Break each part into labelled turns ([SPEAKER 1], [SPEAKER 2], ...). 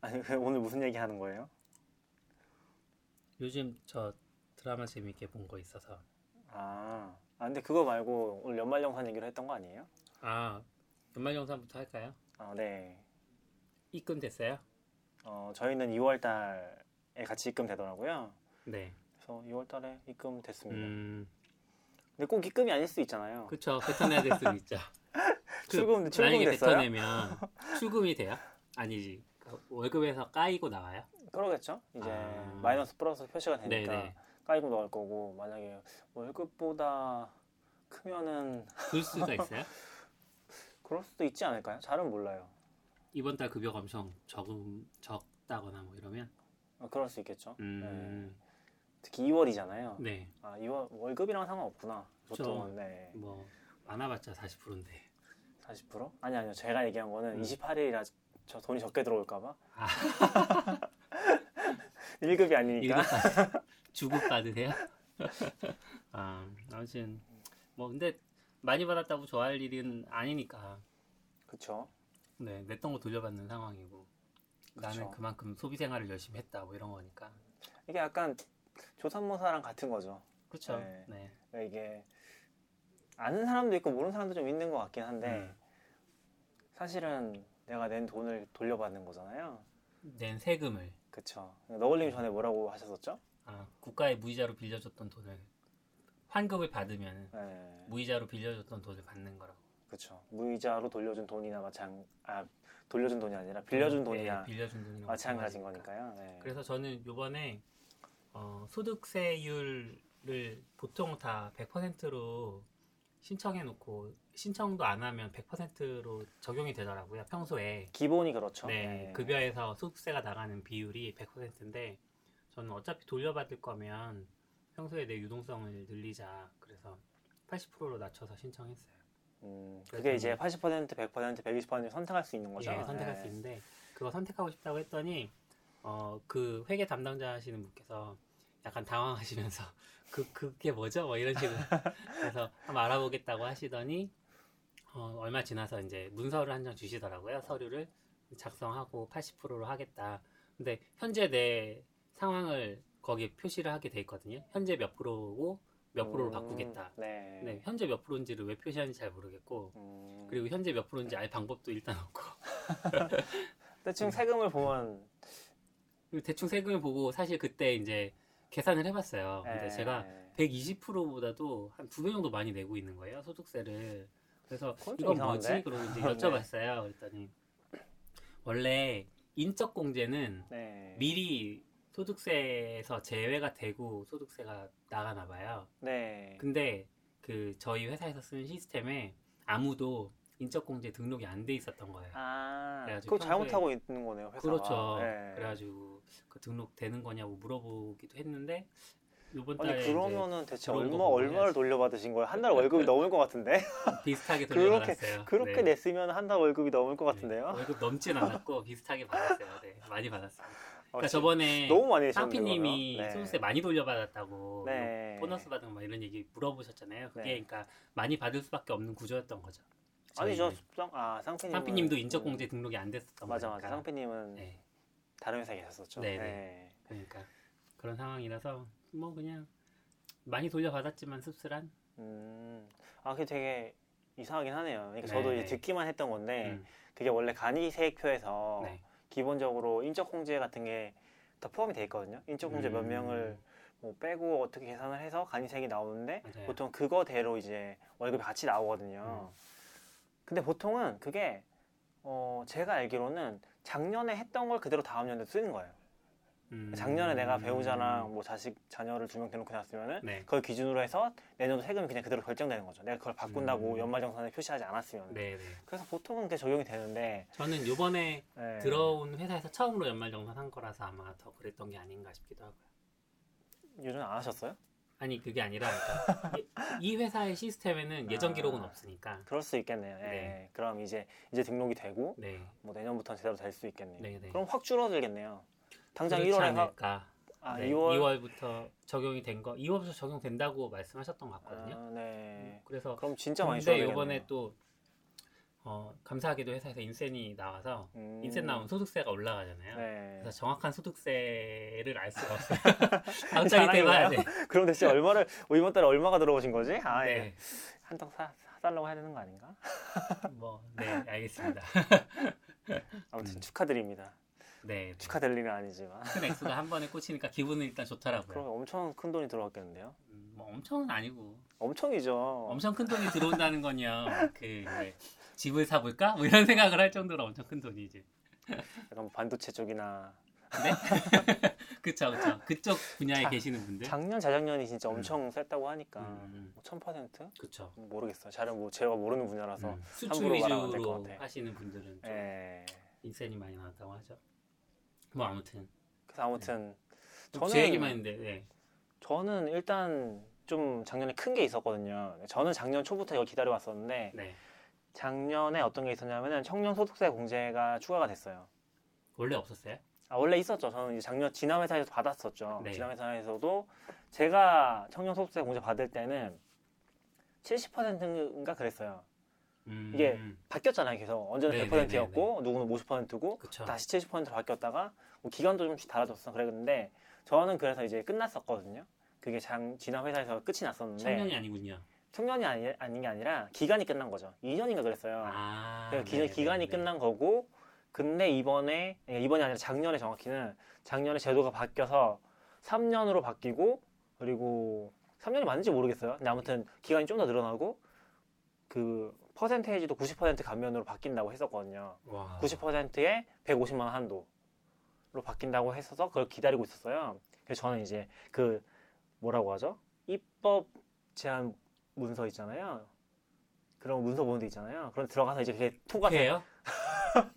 [SPEAKER 1] 아니 그 오늘 무슨 얘기 하는 거예요?
[SPEAKER 2] 요즘 저 드라마 재밌게 본 거 있어서
[SPEAKER 1] 아, 아 근데 그거 말고 오늘 연말정산 얘기를 했던 거 아니에요?
[SPEAKER 2] 아 연말 영상부터 할까요?
[SPEAKER 1] 아, 네.
[SPEAKER 2] 입금 됐어요?
[SPEAKER 1] 어, 저희는 2월 달에 같이 입금 되더라고요.
[SPEAKER 2] 네.
[SPEAKER 1] 그래서 2월 달에 입금 됐습니다.
[SPEAKER 2] 음
[SPEAKER 1] 근데 꼭 입금이 아닐 수도 있잖아요.
[SPEAKER 2] 그쵸 뱉어내야 될 수도 있죠. 그
[SPEAKER 1] 출금 출금
[SPEAKER 2] 만약에
[SPEAKER 1] 됐어요?
[SPEAKER 2] 뱉어내면 출금이 돼요? 아니지. 그 월급에서 까이고 나와요?
[SPEAKER 1] 그러겠죠. 이제
[SPEAKER 2] 아.
[SPEAKER 1] 마이너스 플러스 표시가 되니까
[SPEAKER 2] 네네.
[SPEAKER 1] 까이고 나올 거고 만약에 월급보다 크면은
[SPEAKER 2] 줄 수가 있어요?
[SPEAKER 1] 그럴 수도 있지 않을까요? 잘은 몰라요.
[SPEAKER 2] 이번 달 급여가 엄청 적음 적다거나 뭐 이러면
[SPEAKER 1] 어, 그럴 수 있겠죠.
[SPEAKER 2] 음,
[SPEAKER 1] 네. 특히 2월이잖아요.
[SPEAKER 2] 네.
[SPEAKER 1] 아, 2월 월급이랑 상관없구나. 보통은 네.
[SPEAKER 2] 뭐 많아봤자 40%인데.
[SPEAKER 1] 40%? 아니 아니요. 제가 얘기한 거는
[SPEAKER 2] 음.
[SPEAKER 1] 28일이라 저 돈이 적게 들어올까 봐.
[SPEAKER 2] 아
[SPEAKER 1] 1급이 아니니까.
[SPEAKER 2] 주급 받으세요? 아 아무튼 뭐 근데 많이 받았다고 좋아할 일은 아니니까.
[SPEAKER 1] 그렇죠.
[SPEAKER 2] 네 냈던 거 돌려받는 상황이고. 나는
[SPEAKER 1] 그쵸.
[SPEAKER 2] 그만큼 소비 생활을 열심히 했다 뭐 이런 거니까.
[SPEAKER 1] 이게 약간 조산모사랑 같은 거죠.
[SPEAKER 2] 그렇죠.
[SPEAKER 1] 네.
[SPEAKER 2] 네.
[SPEAKER 1] 그러니까 이게 아는 사람도 있고 모르는 사람도 좀 있는 것 같긴 한데
[SPEAKER 2] 음.
[SPEAKER 1] 사실은 내가 낸 돈을 돌려받는 거잖아요.
[SPEAKER 2] 낸 세금을
[SPEAKER 1] 그쵸. 너울님 전에 뭐라고 하셨었죠?
[SPEAKER 2] 아, 국가에 무이자로 빌려줬던 돈을 환급을 받으면
[SPEAKER 1] 네.
[SPEAKER 2] 무이자로 빌려줬던 돈을 받는 거라고.
[SPEAKER 1] 그쵸. 무이자로 돌려준 돈이나 마찬 아 돌려준 돈이 아니라 빌려준 돈이나
[SPEAKER 2] 네, 빌려준 돈이나
[SPEAKER 1] 마찬가지인. 거니까요. 네.
[SPEAKER 2] 그래서 저는 요번에 어, 소득세율을 보통 다 100%로 신청해 놓고 신청도 안 하면 100%로 적용이 되더라고요. 평소에.
[SPEAKER 1] 기본이 그렇죠.
[SPEAKER 2] 네, 급여에서 소득세가 나가는 비율이 100%인데 저는 어차피 돌려받을 거면 평소에 내 유동성을 늘리자. 그래서 80%로 낮춰서 신청했어요.
[SPEAKER 1] 음, 그게 이제 80%, 100%, 120% 선택할 수 있는 거죠.
[SPEAKER 2] 예, 선택할
[SPEAKER 1] 네.
[SPEAKER 2] 수 있는데 그거 선택하고 싶다고 했더니 어, 그 회계 담당자 하시는 분께서 약간 당황하시면서 그 그게 뭐죠? 뭐 이런 식으로 그래서 한번 알아보겠다고 하시더니 어, 얼마 지나서 이제 문서를 한 장 주시더라고요. 서류를 작성하고 80%로 하겠다. 근데 현재 내 상황을 거기에 표시를 하게 돼 있거든요. 현재 몇 프로고 몇 프로로
[SPEAKER 1] 음,
[SPEAKER 2] 바꾸겠다.
[SPEAKER 1] 네.
[SPEAKER 2] 네, 현재 몇 프로인지를 왜 표시하는지 잘 모르겠고
[SPEAKER 1] 음,
[SPEAKER 2] 그리고 현재 몇 프로인지 알 방법도 일단 없고
[SPEAKER 1] 대충 세금을 보면
[SPEAKER 2] 대충 세금을 보고 사실 그때 이제 계산을 해봤어요. 근데
[SPEAKER 1] 예,
[SPEAKER 2] 제가 120%보다도 한 두 배 정도 많이 내고 있는 거예요 소득세를. 그래서 이건
[SPEAKER 1] 이상한데?
[SPEAKER 2] 뭐지? 그러고 이제
[SPEAKER 1] 네.
[SPEAKER 2] 여쭤봤어요. 그랬더니 원래 인적 공제는
[SPEAKER 1] 네.
[SPEAKER 2] 미리 소득세에서 제외가 되고 소득세가 나가나 봐요.
[SPEAKER 1] 네.
[SPEAKER 2] 근데 그 저희 회사에서 쓰는 시스템에 아무도 인적 공제 등록이 안 돼 있었던 거예요.
[SPEAKER 1] 아,
[SPEAKER 2] 그래가지고
[SPEAKER 1] 그거 잘못하고 있는 거네요, 회사가.
[SPEAKER 2] 그렇죠.
[SPEAKER 1] 네.
[SPEAKER 2] 그래가지고 그 등록 되는 거냐고 물어보기도 했는데 요번
[SPEAKER 1] 아니
[SPEAKER 2] 달에 이제
[SPEAKER 1] 그러면은 대체 얼마 얼마를. 돌려받으신 거예요? 한 달 월급이 넘을 것 같은데
[SPEAKER 2] 비슷하게
[SPEAKER 1] 그렇게-
[SPEAKER 2] 돌려받았어요.
[SPEAKER 1] 그렇게
[SPEAKER 2] 네.
[SPEAKER 1] 냈으면 한 달 월급이 넘을 것
[SPEAKER 2] 네.
[SPEAKER 1] 같은데요.
[SPEAKER 2] 월급 넘진 않았고 비슷하게 받았어요. 네, 많이 받았어요.
[SPEAKER 1] 어,
[SPEAKER 2] 그러니까 저번에
[SPEAKER 1] 너무 많이.
[SPEAKER 2] 상피님이.
[SPEAKER 1] 네.
[SPEAKER 2] 소득세 많이 돌려받았다고
[SPEAKER 1] 네.
[SPEAKER 2] 보너스 받은 거막 이런 얘기 물어보셨잖아요. 그게
[SPEAKER 1] 네.
[SPEAKER 2] 그러니까 많이 받을 수밖에 없는 구조였던 거죠.
[SPEAKER 1] 아니죠. 상, 아 상피님.
[SPEAKER 2] 상피님도 인적 공제 등록이 안 됐었던
[SPEAKER 1] 맞아
[SPEAKER 2] 거니까.
[SPEAKER 1] 맞아. 상피님은
[SPEAKER 2] 네,
[SPEAKER 1] 다른 회사에 계셨었죠.
[SPEAKER 2] 네,
[SPEAKER 1] 네.
[SPEAKER 2] 그러니까 그런 상황이라서 뭐 그냥 많이 돌려받았지만 씁쓸한.
[SPEAKER 1] 음, 아 그게 되게 이상하긴 하네요. 그러니까
[SPEAKER 2] 네,
[SPEAKER 1] 저도
[SPEAKER 2] 네.
[SPEAKER 1] 이제 듣기만 했던 건데
[SPEAKER 2] 음,
[SPEAKER 1] 그게 원래 간이세액표에서
[SPEAKER 2] 네.
[SPEAKER 1] 기본적으로 인적 공제 같은 게 다 포함이 돼 있거든요. 인적 공제 몇
[SPEAKER 2] 음.
[SPEAKER 1] 명을 뭐 빼고 어떻게 계산을 해서 간이세액이 나오는데
[SPEAKER 2] 맞아요.
[SPEAKER 1] 보통 그거대로 이제 월급이 같이 나오거든요. 근데 보통은 그게 어 제가 알기로는 작년에 했던 걸 그대로 다음 년에 쓰는 거예요.
[SPEAKER 2] 음.
[SPEAKER 1] 작년에 내가 배우자랑 뭐 자식 자녀를 두 명 대놓고 놨으면은
[SPEAKER 2] 네.
[SPEAKER 1] 그걸 기준으로 해서 내년도 세금이 그냥 그대로 결정되는 거죠. 내가 그걸 바꾼다고
[SPEAKER 2] 음.
[SPEAKER 1] 연말정산에 표시하지 않았으면.
[SPEAKER 2] 네, 네.
[SPEAKER 1] 그래서 보통은 그게 적용이 되는데
[SPEAKER 2] 저는 요번에
[SPEAKER 1] 네.
[SPEAKER 2] 들어온 회사에서 처음으로 연말정산 한 거라서 아마 더 그랬던 게 아닌가 싶기도 하고요.
[SPEAKER 1] 요즘 안 하셨어요?
[SPEAKER 2] 아니 그게 아니라 그러니까 이- 이 회사의 시스템에는 예전
[SPEAKER 1] 아.
[SPEAKER 2] 기록은 없으니까.
[SPEAKER 1] 그럴 수 있겠네요. 예.
[SPEAKER 2] 네.
[SPEAKER 1] 그럼 이제 이제 등록이 되고
[SPEAKER 2] 네,
[SPEAKER 1] 뭐 내년부터는 제대로 될 수 있겠네요.
[SPEAKER 2] 네, 네.
[SPEAKER 1] 그럼 확 줄어들겠네요. 당장
[SPEAKER 2] 그렇지
[SPEAKER 1] 1월에 하,
[SPEAKER 2] 않을까.
[SPEAKER 1] 아,
[SPEAKER 2] 네,
[SPEAKER 1] 2월
[SPEAKER 2] 2월 부터 적용이 된 거, 2월부터 적용된다고 말씀하셨던 것 같거든요.
[SPEAKER 1] 아, 네.
[SPEAKER 2] 그래서
[SPEAKER 1] 그럼 진짜 많이 줄어들겠네요.
[SPEAKER 2] 요번에 또 어, 감사하게도 회사에서 인센이 나와서
[SPEAKER 1] 음.
[SPEAKER 2] 인센 나오면 소득세가 올라가잖아요.
[SPEAKER 1] 네.
[SPEAKER 2] 그래서 정확한 소득세를 알 수가 없어요. 갑자기
[SPEAKER 1] 자랑인가요?
[SPEAKER 2] 대봐야 돼.
[SPEAKER 1] 그럼 대체 얼마를 어, 이번 달에 얼마가 들어오신 거지? 아, 예.
[SPEAKER 2] 네.
[SPEAKER 1] 한턱 사, 사달라고 해야 되는 거 아닌가?
[SPEAKER 2] 뭐, 네, 알겠습니다.
[SPEAKER 1] 아무튼
[SPEAKER 2] 음.
[SPEAKER 1] 축하드립니다.
[SPEAKER 2] 네, 네.
[SPEAKER 1] 축하될 일은 아니지만.
[SPEAKER 2] 큰 액수가 한 번에 꽂히니까 기분은 일단 좋더라고요.
[SPEAKER 1] 그럼 엄청 큰 돈이 들어왔겠는데요?
[SPEAKER 2] 음, 뭐 엄청은 아니고
[SPEAKER 1] 엄청이죠.
[SPEAKER 2] 엄청 큰 돈이 들어온다는 건요. 그 왜, 집을 사볼까? 뭐 이런 생각을 할 정도로 엄청 큰 돈이지.
[SPEAKER 1] 약간 뭐 반도체 쪽이나
[SPEAKER 2] 네? 그쵸, 그쵸. 그쪽 분야에
[SPEAKER 1] 자,
[SPEAKER 2] 계시는 분들.
[SPEAKER 1] 작년 재작년이 진짜
[SPEAKER 2] 음.
[SPEAKER 1] 엄청 셌다고 하니까
[SPEAKER 2] 음,
[SPEAKER 1] 뭐 1000%?
[SPEAKER 2] 그쵸.
[SPEAKER 1] 모르겠어요. 잘은 뭐 제가 모르는 분야라서.
[SPEAKER 2] 음, 수출 위주로
[SPEAKER 1] 같아.
[SPEAKER 2] 하시는 분들은 좀
[SPEAKER 1] 예.
[SPEAKER 2] 인센이 많이 나왔다고 하죠. 뭐 아무튼
[SPEAKER 1] 그래서 아무튼
[SPEAKER 2] 저는 제 얘기만 했는데 네.
[SPEAKER 1] 저는 일단 좀 작년에 큰 게 있었거든요. 저는 작년 초부터 이걸 기다려 왔었는데
[SPEAKER 2] 네.
[SPEAKER 1] 작년에 어떤 게 있었냐면은 청년 소득세 공제가 추가가 됐어요.
[SPEAKER 2] 원래 없었어요?
[SPEAKER 1] 아, 원래 있었죠. 저는 이제 작년 지남 회사에서 받았었죠.
[SPEAKER 2] 네.
[SPEAKER 1] 지남 회사에서도 제가 청년 소득세 공제 받을 때는 70%인가 그랬어요.
[SPEAKER 2] 음,
[SPEAKER 1] 이게 바뀌었잖아요. 계속 언제는
[SPEAKER 2] 네,
[SPEAKER 1] 100%였고 누구는 50%고
[SPEAKER 2] 그쵸.
[SPEAKER 1] 다시 70%로 바뀌었다가 뭐 기간도 좀씩 달라졌어. 그랬는데 저는 그래서 이제 끝났었거든요. 그게 장 지남 회사에서 끝이 났었는데
[SPEAKER 2] 청년이 아니군요.
[SPEAKER 1] 청년이 아니, 아닌 게 아니라 기간이 끝난 거죠. 2년인가 그랬어요.
[SPEAKER 2] 아,
[SPEAKER 1] 그래서 기,
[SPEAKER 2] 네,
[SPEAKER 1] 기간이. 끝난 거고 근데 이번에 예, 이번이 아니라 작년에 정확히는 작년에 제도가 바뀌어서 3년으로 바뀌고 그리고 3년이 맞는지 모르겠어요. 근데 아무튼 기간이 좀 더 늘어나고 그 퍼센테이지도 90% 감면으로 바뀐다고 했었거든요.
[SPEAKER 2] 와.
[SPEAKER 1] 90%에 150만 원 한도로 바뀐다고 했어서 그걸 기다리고 있었어요. 그래서 저는 이제 그 뭐라고 하죠? 입법 제한 문서 있잖아요. 그런 문서 보는 데 있잖아요. 그런 데 들어가서 이제 그게 통과돼
[SPEAKER 2] 국회요?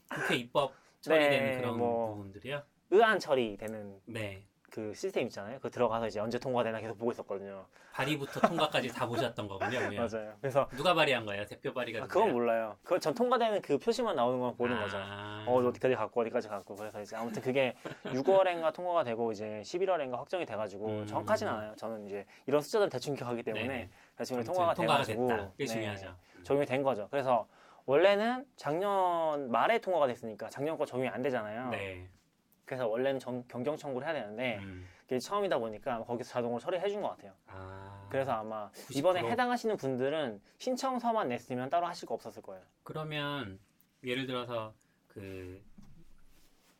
[SPEAKER 2] 국회 입법 처리되는
[SPEAKER 1] 네,
[SPEAKER 2] 그런
[SPEAKER 1] 뭐.
[SPEAKER 2] 부분들이요?
[SPEAKER 1] 의안 처리되는
[SPEAKER 2] 네.
[SPEAKER 1] 그 시스템 있잖아요. 그 들어가서 이제 언제 통과되나 계속 보고 있었거든요.
[SPEAKER 2] 발의부터 통과까지 다 보셨던 거군요. 그러면.
[SPEAKER 1] 맞아요. 그래서
[SPEAKER 2] 누가 발의한 거예요? 대표 발의가
[SPEAKER 1] 아, 그건? 몰라요. 그건 전 통과되는 그 표시만 나오는 건 보는 거죠.
[SPEAKER 2] 아.
[SPEAKER 1] 어, 어디까지 갔고 어디까지 갔고 그래서 이제 아무튼 그게 6월엔가 통과가 되고 이제 11월엔가 확정이 돼가지고
[SPEAKER 2] 음.
[SPEAKER 1] 정확하지는 않아요. 저는 이제 이런 숫자들 대충 기억하기 때문에
[SPEAKER 2] 네네. 아무튼
[SPEAKER 1] 통과가
[SPEAKER 2] 통과가
[SPEAKER 1] 돼가지고
[SPEAKER 2] 됐다. 그게
[SPEAKER 1] 네,
[SPEAKER 2] 중요하죠.
[SPEAKER 1] 적용이 된 거죠. 그래서 원래는 작년 말에 통과가 됐으니까 작년 거 적용이 안 되잖아요.
[SPEAKER 2] 네.
[SPEAKER 1] 그래서 원래는 정- 경정 청구를 해야 되는데
[SPEAKER 2] 음.
[SPEAKER 1] 그게 처음이다 보니까 거기서 자동으로 처리해 준 것 같아요.
[SPEAKER 2] 아.
[SPEAKER 1] 그래서 아마
[SPEAKER 2] 90%?
[SPEAKER 1] 이번에 해당하시는 분들은 신청서만 냈으면 따로 하실 거 없었을 거예요.
[SPEAKER 2] 그러면 예를 들어서 그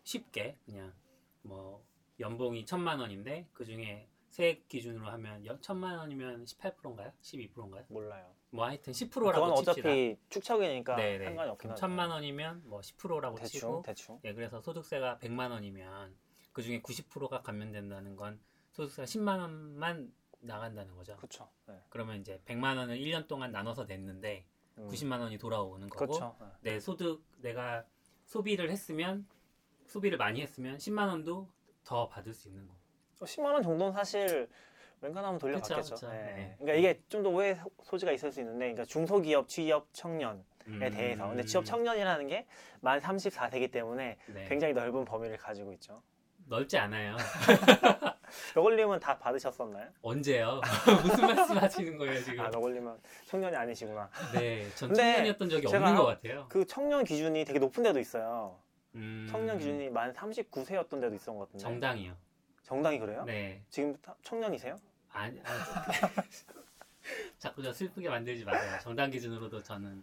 [SPEAKER 2] 쉽게 그냥 뭐 연봉이 천만 원인데 그 중에 세액 기준으로 하면 여- 천만 원이면 18%인가요? 12%인가요?
[SPEAKER 1] 몰라요.
[SPEAKER 2] 뭐 하여튼 10%라고
[SPEAKER 1] 그건
[SPEAKER 2] 칩시다.
[SPEAKER 1] 어차피 축척이니까
[SPEAKER 2] 네네.
[SPEAKER 1] 상관이 없긴
[SPEAKER 2] 그럼
[SPEAKER 1] 하죠.
[SPEAKER 2] 천만 원이면 뭐 10%라고
[SPEAKER 1] 대충
[SPEAKER 2] 치고
[SPEAKER 1] 대충.
[SPEAKER 2] 예, 그래서 소득세가 100만 원이면 그 중에 90%가 감면된다는 건 소득세가 10만 원만 나간다는 거죠.
[SPEAKER 1] 그렇죠. 네.
[SPEAKER 2] 그러면 이제 100만 원을 1년 동안 나눠서 냈는데
[SPEAKER 1] 음.
[SPEAKER 2] 90만 원이 돌아오는 거고
[SPEAKER 1] 그렇죠. 네.
[SPEAKER 2] 내 소득 내가 소비를 했으면 소비를 많이 했으면 10만 원도 더 받을 수 있는 거.
[SPEAKER 1] 어, 10만 원 정도는 사실 웬간하면 돌려받겠죠.
[SPEAKER 2] 그쵸, 그쵸.
[SPEAKER 1] 네.
[SPEAKER 2] 네.
[SPEAKER 1] 그러니까 이게 좀 더 오해 소지가 있을 수 있는데, 그러니까 중소기업, 취업 청년에
[SPEAKER 2] 음.
[SPEAKER 1] 대해서. 근데 취업 청년이라는 게 만 34세기 때문에
[SPEAKER 2] 네.
[SPEAKER 1] 굉장히 넓은 범위를 가지고 있죠.
[SPEAKER 2] 넓지 않아요.
[SPEAKER 1] 너굴님은 다 받으셨었나요?
[SPEAKER 2] 언제요? 무슨 말씀 하시는 거예요 지금?
[SPEAKER 1] 아, 너굴님은 청년이 아니시구나.
[SPEAKER 2] 네, 전 청년이었던 적이 없는 것 같아요.
[SPEAKER 1] 그 청년 기준이 되게 높은 데도 있어요.
[SPEAKER 2] 음,
[SPEAKER 1] 청년 기준이 만 39세였던 데도 있었던 것 같은데.
[SPEAKER 2] 정당이요.
[SPEAKER 1] 정당이 그래요?
[SPEAKER 2] 네,
[SPEAKER 1] 지금 다- 청년이세요?
[SPEAKER 2] 아니, 아, 자꾸 저 슬프게 만들지 마세요. 정당 기준으로도 저는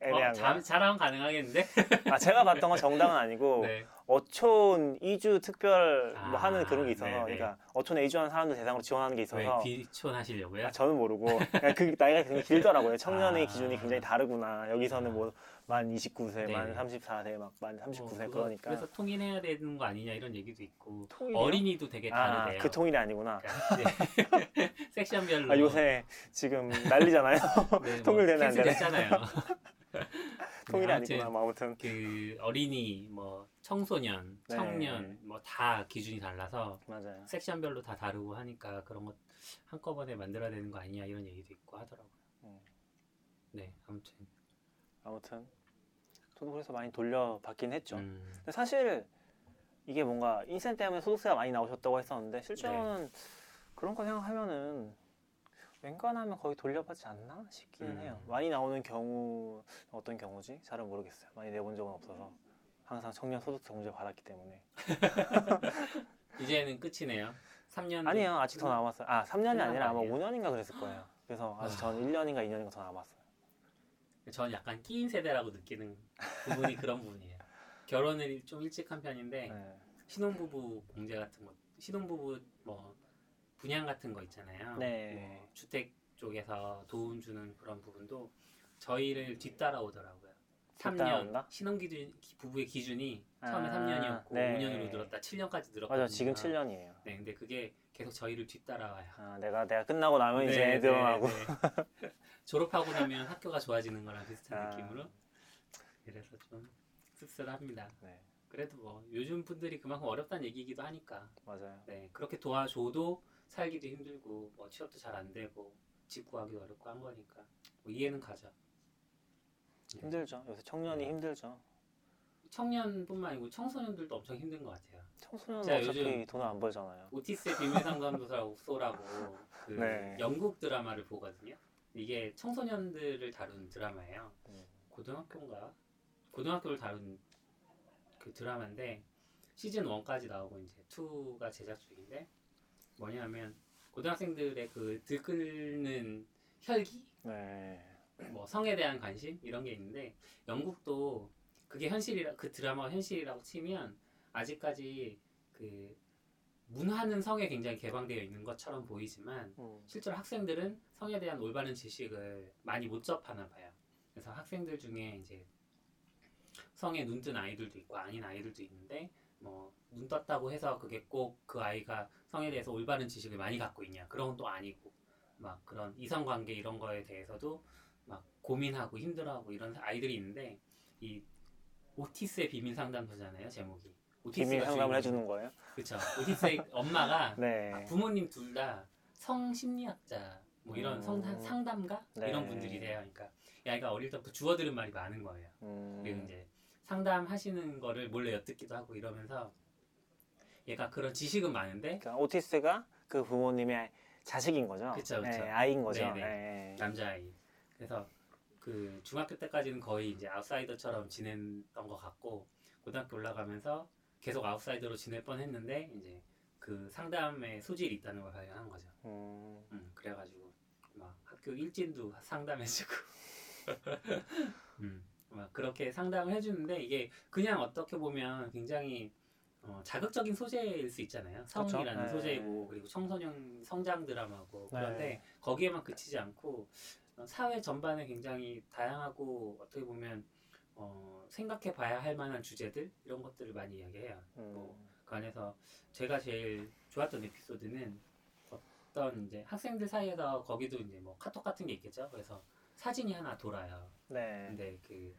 [SPEAKER 2] 어,
[SPEAKER 1] 애매한
[SPEAKER 2] 자,
[SPEAKER 1] 거.
[SPEAKER 2] 자랑 가능하겠는데?
[SPEAKER 1] 아, 제가 봤던 건 정당은 아니고
[SPEAKER 2] 네.
[SPEAKER 1] 어촌 이주 특별 뭐
[SPEAKER 2] 아,
[SPEAKER 1] 하는 그런 게 있어서
[SPEAKER 2] 네네.
[SPEAKER 1] 그러니까 어촌에 이주하는 사람들 대상으로 지원하는
[SPEAKER 2] 게왜
[SPEAKER 1] 있어서
[SPEAKER 2] 귀촌 하시려고요?
[SPEAKER 1] 아, 저는 모르고 그 나이가 굉장히 길더라고요. 청년의
[SPEAKER 2] 아.
[SPEAKER 1] 기준이 굉장히 다르구나. 여기서는 뭐 만 29세,
[SPEAKER 2] 네.
[SPEAKER 1] 만 34세, 막 만 39세
[SPEAKER 2] 뭐 그거-
[SPEAKER 1] 그러니까
[SPEAKER 2] 그래서 통일해야 되는 거 아니냐 이런 얘기도 있고
[SPEAKER 1] 통일이요?
[SPEAKER 2] 어린이도 되게
[SPEAKER 1] 아,
[SPEAKER 2] 다르대요.
[SPEAKER 1] 그 통일이 아니구나.
[SPEAKER 2] 그러니까 이제 섹션 별로
[SPEAKER 1] 아, 요새 지금 난리잖아요.
[SPEAKER 2] 네, 뭐
[SPEAKER 1] 통일되네, 안 되네.
[SPEAKER 2] 됐잖아요.
[SPEAKER 1] 통일이
[SPEAKER 2] 네,
[SPEAKER 1] 아니구나. 뭐 아무튼
[SPEAKER 2] 그 어린이, 뭐 청소년,
[SPEAKER 1] 네.
[SPEAKER 2] 청년 뭐 다 기준이 달라서
[SPEAKER 1] 맞아요.
[SPEAKER 2] 섹션별로 다 다르고 하니까 그런 것 한꺼번에 만들어야 되는 거 아니냐 이런 얘기도 있고 하더라고요.
[SPEAKER 1] 음.
[SPEAKER 2] 네, 아무튼
[SPEAKER 1] 아무튼 저도 그래서 많이 돌려받긴 했죠.
[SPEAKER 2] 음,
[SPEAKER 1] 근데 사실 이게 뭔가 인센 때문에 소득세가 많이 나오셨다고 했었는데 실제로는
[SPEAKER 2] 네.
[SPEAKER 1] 그런 거 생각하면은 웬간하면 거의 돌려받지 않나 싶기는
[SPEAKER 2] 음.
[SPEAKER 1] 해요. 많이 나오는 경우 어떤 경우지? 잘은 모르겠어요. 많이 내본 적은 없어서 항상 청년 소득 정제 받았기 때문에
[SPEAKER 2] 이제는 끝이네요. 3년
[SPEAKER 1] 아니요 아직 더 남았어요. 아 3년이
[SPEAKER 2] 끝난
[SPEAKER 1] 아니라
[SPEAKER 2] 거
[SPEAKER 1] 아마
[SPEAKER 2] 아니에요?
[SPEAKER 1] 5년인가 그랬을 거예요. 그래서 아직 전 1년인가 2년인가 더 남았어요.
[SPEAKER 2] 전 약간 끼인 세대라고 느끼는 부분이 그런 부분이에요. 결혼을 좀 일찍 한 편인데
[SPEAKER 1] 네.
[SPEAKER 2] 신혼부부 공제 같은 거, 신혼부부 뭐 분양 같은 거 있잖아요.
[SPEAKER 1] 네.
[SPEAKER 2] 뭐 주택 쪽에서 도움 주는 그런 부분도 저희를 뒤따라오더라고요. 3년
[SPEAKER 1] 뒤따라온다?
[SPEAKER 2] 신혼 기준 부부의 기준이 처음에
[SPEAKER 1] 아,
[SPEAKER 2] 3년이었고
[SPEAKER 1] 네.
[SPEAKER 2] 5년으로 늘었다 7년까지 늘었거든요.
[SPEAKER 1] 맞아 지금 7년이에요.
[SPEAKER 2] 네, 근데 그게 계속 저희를 뒤따라와요.
[SPEAKER 1] 아, 내가 내가 끝나고 나면 이제
[SPEAKER 2] 네,
[SPEAKER 1] 늘어나고
[SPEAKER 2] 네, 네. 졸업하고 나면 학교가 좋아지는 거랑 비슷한
[SPEAKER 1] 아.
[SPEAKER 2] 느낌으로 그래서 좀 씁쓸합니다.
[SPEAKER 1] 네
[SPEAKER 2] 그래도 뭐 요즘 분들이 그만큼 어렵다는 얘기이기도 하니까
[SPEAKER 1] 맞아요.
[SPEAKER 2] 네 그렇게 도와줘도 살기도 힘들고 뭐 취업도 잘 안 되고 집 구하기도 어렵고 한 거니까 뭐 이해는 가죠. 네.
[SPEAKER 1] 힘들죠. 요새 청년이
[SPEAKER 2] 네.
[SPEAKER 1] 힘들죠.
[SPEAKER 2] 청년뿐만 아니고 청소년들도 엄청 힘든 것 같아요.
[SPEAKER 1] 청소년은
[SPEAKER 2] 제가
[SPEAKER 1] 어차피
[SPEAKER 2] 요즘-
[SPEAKER 1] 돈을 안 벌잖아요.
[SPEAKER 2] 오티스의 비밀 상담소라고 소라고 그
[SPEAKER 1] 네.
[SPEAKER 2] 영국 드라마를 보거든요. 이게 청소년들을 다룬 드라마예요.
[SPEAKER 1] 음.
[SPEAKER 2] 고등학교인가? 고등학교를 다룬 그 드라마인데 시즌 1까지 나오고 이제 2가 제작 중인데 뭐냐면 고등학생들의 그 들끓는 혈기,
[SPEAKER 1] 네.
[SPEAKER 2] 뭐 성에 대한 관심 이런 게 있는데 영국도 그게 현실이라 그 드라마가 현실이라고 치면 아직까지 그 문화는 성에 굉장히 개방되어 있는 것처럼 보이지만
[SPEAKER 1] 음.
[SPEAKER 2] 실제로 학생들은 성에 대한 올바른 지식을 많이 못 접하나 봐요. 그래서 학생들 중에 이제 성에 눈 뜬 아이들도 있고 아닌 아이들도 있는데 뭐 눈 떴다고 해서 그게 꼭 그 아이가 성에 대해서 올바른 지식을 많이 갖고 있냐 그런 건 또 아니고 막 그런 이성관계 이런 거에 대해서도 막 고민하고 힘들어하고 이런 아이들이 있는데 이 오티스의 비밀 상담소잖아요 제목이
[SPEAKER 1] 비밀 상담을. 해주는 거예요?
[SPEAKER 2] 그쵸 오티스의 엄마가
[SPEAKER 1] 네.
[SPEAKER 2] 부모님 둘 다 성심리학자 뭐 이런
[SPEAKER 1] 음.
[SPEAKER 2] 성담, 상담가
[SPEAKER 1] 네.
[SPEAKER 2] 이런 분들이래요. 그러니까 이 아이가 어릴 때부터 주워 들은 말이 많은 거예요.
[SPEAKER 1] 음.
[SPEAKER 2] 그리고 이제 상담하시는 거를 몰래 엿듣기도 하고 이러면서 얘가 그런 지식은 많은데
[SPEAKER 1] 그러니까 오티스가 그 부모님의 자식인 거죠.
[SPEAKER 2] 그쵸, 그쵸.
[SPEAKER 1] 네, 아이인 거죠.
[SPEAKER 2] 네. 남자 아이. 그래서 그 중학교 때까지는 거의 이제 아웃사이더처럼 지냈던 것 같고 고등학교 올라가면서 계속 아웃사이더로 지낼 뻔했는데 이제 그 상담에 소질이 있다는 걸 발견한 거죠.
[SPEAKER 1] 음.
[SPEAKER 2] 음, 그래가지고 막 학교 일진도 상담해주고 음, 막 그렇게 상담을 해주는데 이게 그냥 어떻게 보면 굉장히 어, 자극적인 소재일 수 있잖아요. 성이라는
[SPEAKER 1] 네.
[SPEAKER 2] 소재이고 그리고 청소년 성장 드라마고
[SPEAKER 1] 네.
[SPEAKER 2] 그런데 거기에만 그치지 않고 어, 사회 전반에 굉장히 다양하고 어떻게 보면 어, 생각해 봐야 할 만한 주제들 이런 것들을 많이 이야기해요.
[SPEAKER 1] 음.
[SPEAKER 2] 뭐, 그 안에서 제가 제일 좋았던 에피소드는 어떤 이제 학생들 사이에서 거기도 이제 뭐 카톡 같은 게 있겠죠. 그래서 사진이 하나 돌아요.
[SPEAKER 1] 네.
[SPEAKER 2] 근데 그,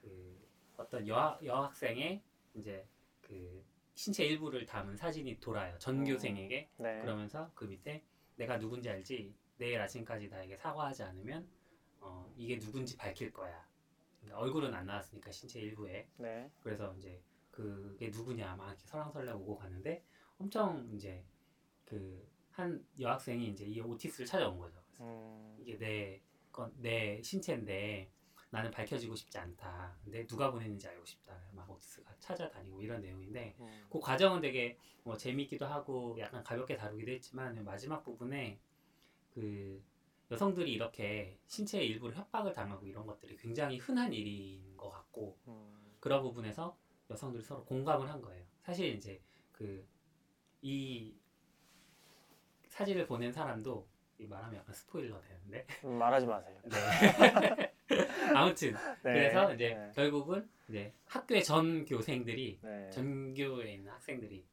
[SPEAKER 2] 그 어떤 여, 여학생의 이제 그 신체 일부를 담은 사진이 돌아요. 전교생에게.
[SPEAKER 1] 네.
[SPEAKER 2] 그러면서 그 밑에 내가 누군지 알지? 내일 아침까지 나에게 사과하지 않으면 어, 이게 누군지 밝힐 거야. 그러니까 얼굴은 안 나왔으니까 신체 일부에.
[SPEAKER 1] 네.
[SPEAKER 2] 그래서 이제 그게 누구냐 막 이렇게 설랑설레 오고 가는데 엄청 이제 그 한 여학생이 이제 이 오티스를 찾아온 거죠.
[SPEAKER 1] 음.
[SPEAKER 2] 이게 내, 건, 내 신체인데 나는 밝혀지고 싶지 않다. 근데 누가 보냈는지 알고 싶다. 막 오티스가 찾아다니고 이런 내용인데
[SPEAKER 1] 음.
[SPEAKER 2] 그 과정은 되게 뭐 재밌기도 하고 약간 가볍게 다루기도 했지만 마지막 부분에 그 여성들이 이렇게 신체의 일부를 협박을 당하고 이런 것들이 굉장히 흔한 일인 것 같고
[SPEAKER 1] 음.
[SPEAKER 2] 그런 부분에서 여성들이 서로 공감을 한 거예요. 사실 이제 그 이 사진을 보낸 사람도 이 말하면 약간 스포일러 되는데
[SPEAKER 1] 음, 말하지 마세요.
[SPEAKER 2] 네. 아무튼
[SPEAKER 1] 네.
[SPEAKER 2] 그래서 이제
[SPEAKER 1] 네.
[SPEAKER 2] 결국은 이제 학교의 전 교생들이
[SPEAKER 1] 네.
[SPEAKER 2] 전교에 있는 학생들이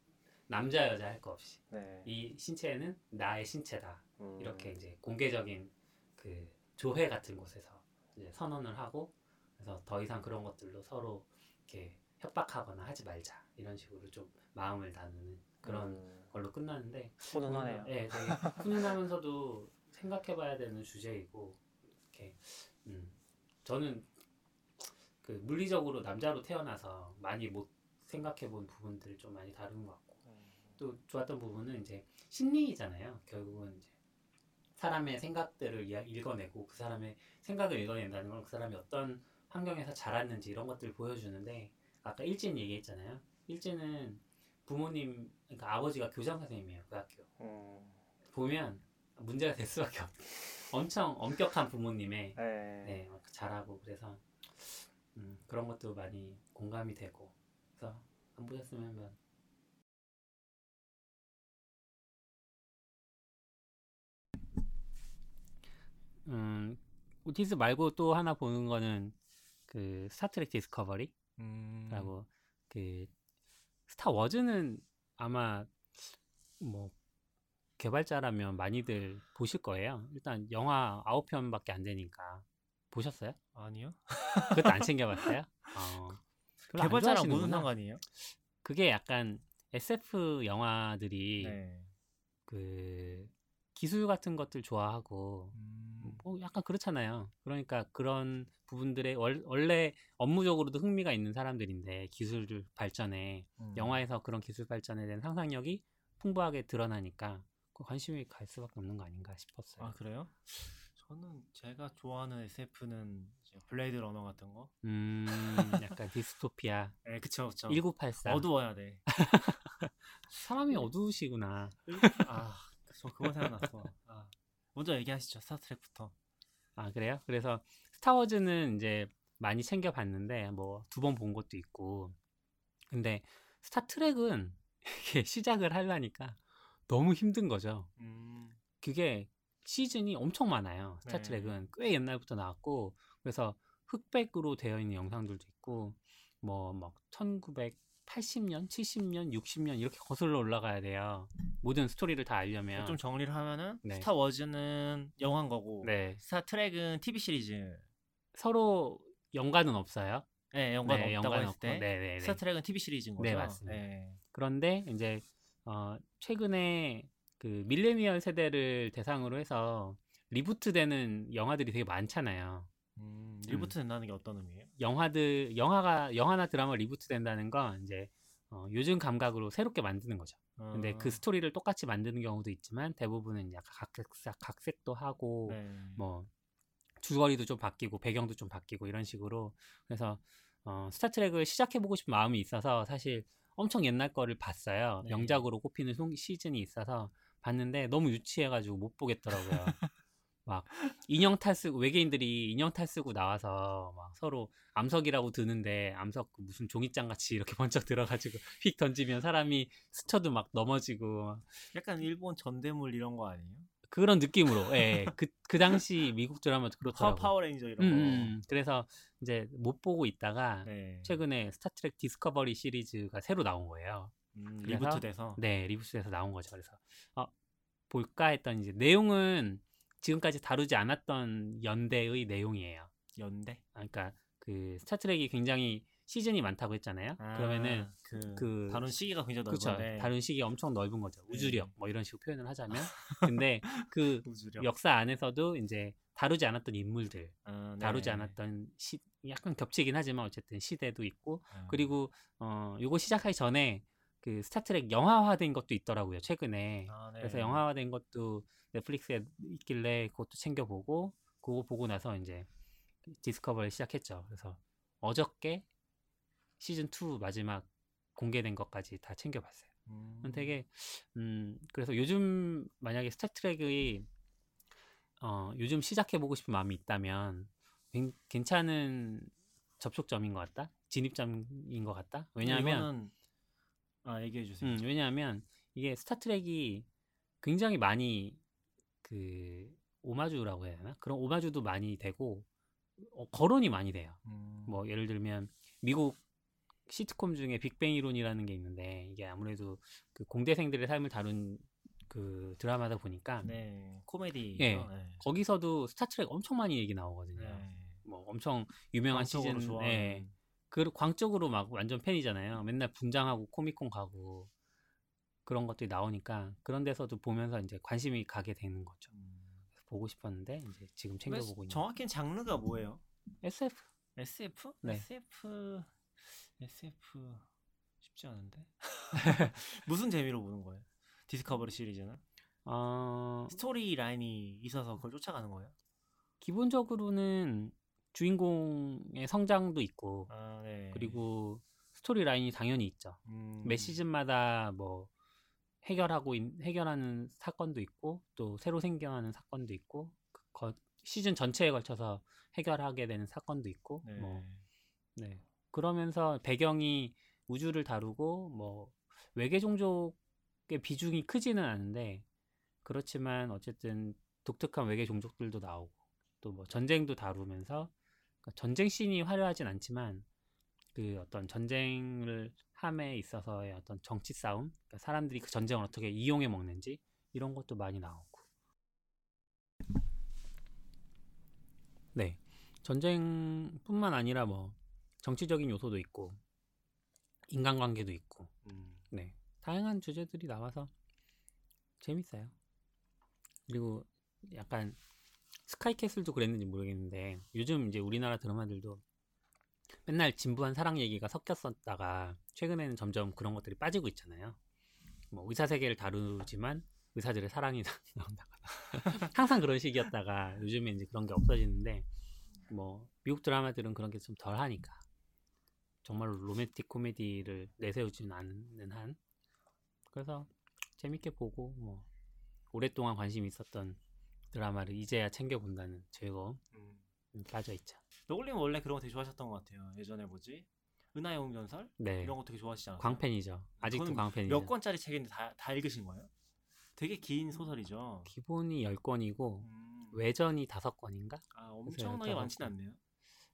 [SPEAKER 2] 남자 여자 할 거 없이
[SPEAKER 1] 네.
[SPEAKER 2] 이 신체는 나의 신체다
[SPEAKER 1] 음.
[SPEAKER 2] 이렇게 이제 공개적인 그 조회 같은 곳에서 이제 선언을 하고 그래서 더 이상 그런 것들로 서로 이렇게 협박하거나 하지 말자 이런 식으로 좀 마음을 나누는 그런
[SPEAKER 1] 음.
[SPEAKER 2] 걸로 끝나는데
[SPEAKER 1] 훈훈하네요.
[SPEAKER 2] 예, 되게 훈훈하면서도 생각해봐야 되는 주제이고 이렇게 음, 저는 그 물리적으로 남자로 태어나서 많이 못 생각해 본 부분들을 좀 많이 다룬 것 같고
[SPEAKER 1] 음.
[SPEAKER 2] 또 좋았던 부분은 이제 심리잖아요. 결국은 이제 사람의 생각들을 읽어내고 그 사람의 생각을 읽어낸다는 건 그 사람이 어떤 환경에서 자랐는지 이런 것들을 보여주는데 아까 일진 얘기했잖아요. 일진은 부모님 그러니까 아버지가 교장 선생님이에요 그 학교
[SPEAKER 1] 음,
[SPEAKER 2] 보면 문제가 될 수밖에 없. 엄청 엄격한 부모님의
[SPEAKER 1] 네.
[SPEAKER 2] 네, 막 잘하고 그래서 음, 그런 것도 많이 공감이 되고. 그래서 안 보셨으면 한번. 음, 오티스 말고 또 하나 보는 거는 그 스타트렉 디스커버리라고
[SPEAKER 1] 음,
[SPEAKER 2] 그 스타 워즈는 아마 뭐 개발자라면 많이들 보실 거예요. 일단 영화 9편밖에 안 되니까 보셨어요?
[SPEAKER 1] 아니요.
[SPEAKER 2] 그것도 안 챙겨봤어요? 어, 안
[SPEAKER 1] 개발자랑 무슨. 상관이에요?
[SPEAKER 2] 그게 약간 SF 영화들이
[SPEAKER 1] 네.
[SPEAKER 2] 그 기술 같은 것들 좋아하고
[SPEAKER 1] 음,
[SPEAKER 2] 뭐 약간 그렇잖아요. 그러니까 그런 부분들에 월- 원래 업무적으로도 흥미가 있는 사람들인데 기술 발전에
[SPEAKER 1] 음.
[SPEAKER 2] 영화에서 그런 기술 발전에 대한 상상력이 풍부하게 드러나니까 그 관심이 갈 수밖에 없는 거 아닌가 싶었어요.
[SPEAKER 1] 아 그래요? 저는 제가 좋아하는 SF는 블레이드 러너 같은 거.
[SPEAKER 2] 음, 약간 디스토피아
[SPEAKER 1] 네, 그쵸, 그쵸.
[SPEAKER 2] 1984.
[SPEAKER 1] 어두워야 돼.
[SPEAKER 2] 사람이 어두우시구나.
[SPEAKER 1] 아, 저 그거 생각났어. 아, 먼저 얘기하시죠. 스타트렉부터.
[SPEAKER 2] 아, 그래요? 그래서 스타워즈는 이제 많이 챙겨봤는데 뭐 두 번 본 것도 있고. 근데 스타트렉은 이게 시작을 하려니까 너무 힘든 거죠.
[SPEAKER 1] 음,
[SPEAKER 2] 그게 시즌이 엄청 많아요.
[SPEAKER 1] 네.
[SPEAKER 2] 스타트렉은 꽤 옛날부터 나왔고 그래서 흑백으로 되어 있는 영상들도 있고 뭐 막 1980년, 70년, 60년 이렇게 거슬러 올라가야 돼요. 모든 스토리를 다 알려면
[SPEAKER 1] 좀 정리를 하면은
[SPEAKER 2] 네.
[SPEAKER 1] 스타 워즈는 영화인 거고,
[SPEAKER 2] 네.
[SPEAKER 1] 스타 트렉은 TV 시리즈.
[SPEAKER 2] 서로 연관은 없어요.
[SPEAKER 1] 네, 연관
[SPEAKER 2] 네,
[SPEAKER 1] 없다고
[SPEAKER 2] 연관은
[SPEAKER 1] 했을 때
[SPEAKER 2] 없고. 네, 네, 네.
[SPEAKER 1] 스타 트렉은 TV 시리즈인 거죠.
[SPEAKER 2] 네, 맞습니다.
[SPEAKER 1] 네.
[SPEAKER 2] 그런데 이제 어, 최근에 그 밀레니얼 세대를 대상으로 해서 reboot되는 영화들이 되게 많잖아요.
[SPEAKER 1] 음, reboot 된다는 게 어떤 의미예요?
[SPEAKER 2] 영화들 영화가 영화나 드라마 reboot 된다는 건 이제 어, 요즘 감각으로 새롭게 만드는 거죠. 근데
[SPEAKER 1] 어,
[SPEAKER 2] 그 스토리를 똑같이 만드는 경우도 있지만 대부분은 약간 각색 각색도 하고
[SPEAKER 1] 네.
[SPEAKER 2] 뭐 줄거리도 좀 바뀌고 배경도 좀 바뀌고 이런 식으로 그래서 어, 스타트랙을 시작해 보고 싶은 마음이 있어서 사실 엄청 옛날 거를 봤어요.
[SPEAKER 1] 네.
[SPEAKER 2] 명작으로 꼽히는 송- 시즌이 있어서 봤는데 너무 유치해가지고 못 보겠더라고요. 막 인형 탈 쓰고 외계인들이 인형 탈 쓰고 나와서 막 서로 암석이라고 드는데 암석 그 무슨 종이장 같이 이렇게 번쩍 들어가지고 휙 던지면 사람이 스쳐도 막 넘어지고 막
[SPEAKER 1] 약간 일본 전대물 이런 거 아니에요?
[SPEAKER 2] 그런 느낌으로 예, 그, 그 당시 미국 드라마
[SPEAKER 1] 파,
[SPEAKER 2] 그렇더라고요.
[SPEAKER 1] 파워 레인저 이런
[SPEAKER 2] 음,
[SPEAKER 1] 거.
[SPEAKER 2] 음, 그래서 이제 못 보고 있다가
[SPEAKER 1] 네.
[SPEAKER 2] 최근에 스타트렉 디스커버리 시리즈가 새로 나온 거예요.
[SPEAKER 1] 음,
[SPEAKER 2] 그래서-
[SPEAKER 1] reboot 돼서.
[SPEAKER 2] 네, reboot돼서 나온 거죠. 그래서 어, 볼까 했더니 이제 내용은 지금까지 다루지 않았던 연대의 내용이에요.
[SPEAKER 1] 연대.
[SPEAKER 2] 아, 그러니까 그 스타트렉이 굉장히 시즌이 많다고 했잖아요. 그러면은
[SPEAKER 1] 아, 그,
[SPEAKER 2] 그-
[SPEAKER 1] 다룬 시기가 굉장히. 넓은데
[SPEAKER 2] 다룬 시기 엄청 넓은 거죠. 우주력
[SPEAKER 1] 네.
[SPEAKER 2] 뭐 이런 식으로 표현을 하자면 근데 그
[SPEAKER 1] 우주력.
[SPEAKER 2] 역사 안에서도 이제 다루지 않았던 인물들,
[SPEAKER 1] 아, 네.
[SPEAKER 2] 다루지 않았던 시 약간 겹치긴 하지만 어쨌든 시대도 있고
[SPEAKER 1] 아,
[SPEAKER 2] 그리고 어 요거 시작하기 전에 그 스타트렉 영화화된 것도 있더라고요 최근에
[SPEAKER 1] 아, 네.
[SPEAKER 2] 그래서 영화화된 것도 넷플릭스에 있길래 그것도 챙겨보고 그거 보고 나서 이제 디스커버리를 시작했죠 그래서 어저께 시즌 2 마지막 공개된 것까지 다 챙겨봤어요
[SPEAKER 1] 음,
[SPEAKER 2] 되게 음 그래서 요즘 만약에 스타트랙이 어 요즘 시작해 보고 싶은 마음이 있다면 괜- 괜찮은 접촉점인 것 같다 진입점인 것 같다 왜냐하면
[SPEAKER 1] 이거는 아 얘기해 주세요.
[SPEAKER 2] 음, 왜냐하면 이게 스타트랙이 굉장히 많이 그 오마주라고 해야 되나? 그런 오마주도 많이 되고 어, 거론이 많이 돼요.
[SPEAKER 1] 음,
[SPEAKER 2] 뭐 예를 들면 미국 시트콤 중에 빅뱅 이론이라는 게 있는데 이게 아무래도 그 공대생들의 삶을 다룬 그 드라마다 보니까
[SPEAKER 1] 네 코미디.
[SPEAKER 2] 예.
[SPEAKER 1] 네.
[SPEAKER 2] 거기서도 스타트랙 엄청 많이 얘기 나오거든요.
[SPEAKER 1] 네.
[SPEAKER 2] 뭐 엄청 유명한 시즌. 예, 그 광적으로 막 완전 팬이잖아요. 맨날 분장하고 코미콘 가고 그런 것들이 나오니까 그런 데서도 보면서 이제 관심이 가게 되는 거죠.
[SPEAKER 1] 음.
[SPEAKER 2] 보고 싶었는데 이제 지금 챙겨보고 있는
[SPEAKER 1] 정확히는 장르가 뭐예요?
[SPEAKER 2] SF
[SPEAKER 1] SF?
[SPEAKER 2] 네.
[SPEAKER 1] SF SF 쉽지 않은데 무슨 재미로 보는 거예요? 디스커버리 시리즈는?
[SPEAKER 2] 어,
[SPEAKER 1] 스토리 라인이 있어서 그걸 쫓아가는 거예요?
[SPEAKER 2] 기본적으로는 주인공의 성장도 있고
[SPEAKER 1] 아, 네.
[SPEAKER 2] 그리고 스토리 라인이 당연히 있죠.
[SPEAKER 1] 음,
[SPEAKER 2] 매 시즌마다 뭐 해결하고 있- 해결하는 사건도 있고 또 새로 생겨나는 사건도 있고 그 거- 시즌 전체에 걸쳐서 해결하게 되는 사건도 있고
[SPEAKER 1] 네.
[SPEAKER 2] 뭐 네. 그러면서 배경이 우주를 다루고 뭐 외계 종족의 비중이 크지는 않은데 그렇지만 어쨌든 독특한 외계 종족들도 나오고 또 뭐 전쟁도 다루면서 그러니까 전쟁 씬이 화려하진 않지만 그 어떤 전쟁을 함에 있어서의 어떤 정치 싸움, 그러니까 사람들이 그 전쟁을 어떻게 이용해 먹는지 이런 것도 많이 나오고. 네, 전쟁뿐만 아니라 뭐 정치적인 요소도 있고 인간관계도 있고,
[SPEAKER 1] 음,
[SPEAKER 2] 네, 다양한 주제들이 나와서 재밌어요. 그리고 약간 스카이캐슬도 그랬는지 모르겠는데 요즘 이제 우리나라 드라마들도 맨날 진부한 사랑 얘기가 섞였었다가 최근에는 점점 그런 것들이 빠지고 있잖아요. 뭐 의사 세계를 다루지만 의사들의 사랑이 나온다거나 항상 그런 식이었다가 요즘에 이제 그런 게 없어지는데 뭐 미국 드라마들은 그런 게 좀 덜 하니까 정말로 로맨틱 코미디를 내세우지는 않는 한 그래서 재밌게 보고 뭐 오랫동안 관심 있었던 드라마를 이제야 챙겨 본다는 즐거움
[SPEAKER 1] 음.
[SPEAKER 2] 빠져 있죠.
[SPEAKER 1] 너굴님 원래 그런 거 되게 좋아하셨던 것 같아요. 예전에 뭐지? 은하의 용전설
[SPEAKER 2] 네,
[SPEAKER 1] 이런 거 되게 좋아하시지 않았어요?
[SPEAKER 2] 광팬이죠. 아직도 광팬이죠.
[SPEAKER 1] 몇 권짜리 책인데 다, 다 읽으신 거예요? 되게 긴 소설이죠.
[SPEAKER 2] 기본이 10권이고
[SPEAKER 1] 음.
[SPEAKER 2] 외전이 5권인가?
[SPEAKER 1] 아 엄청나게. 많진 않네요.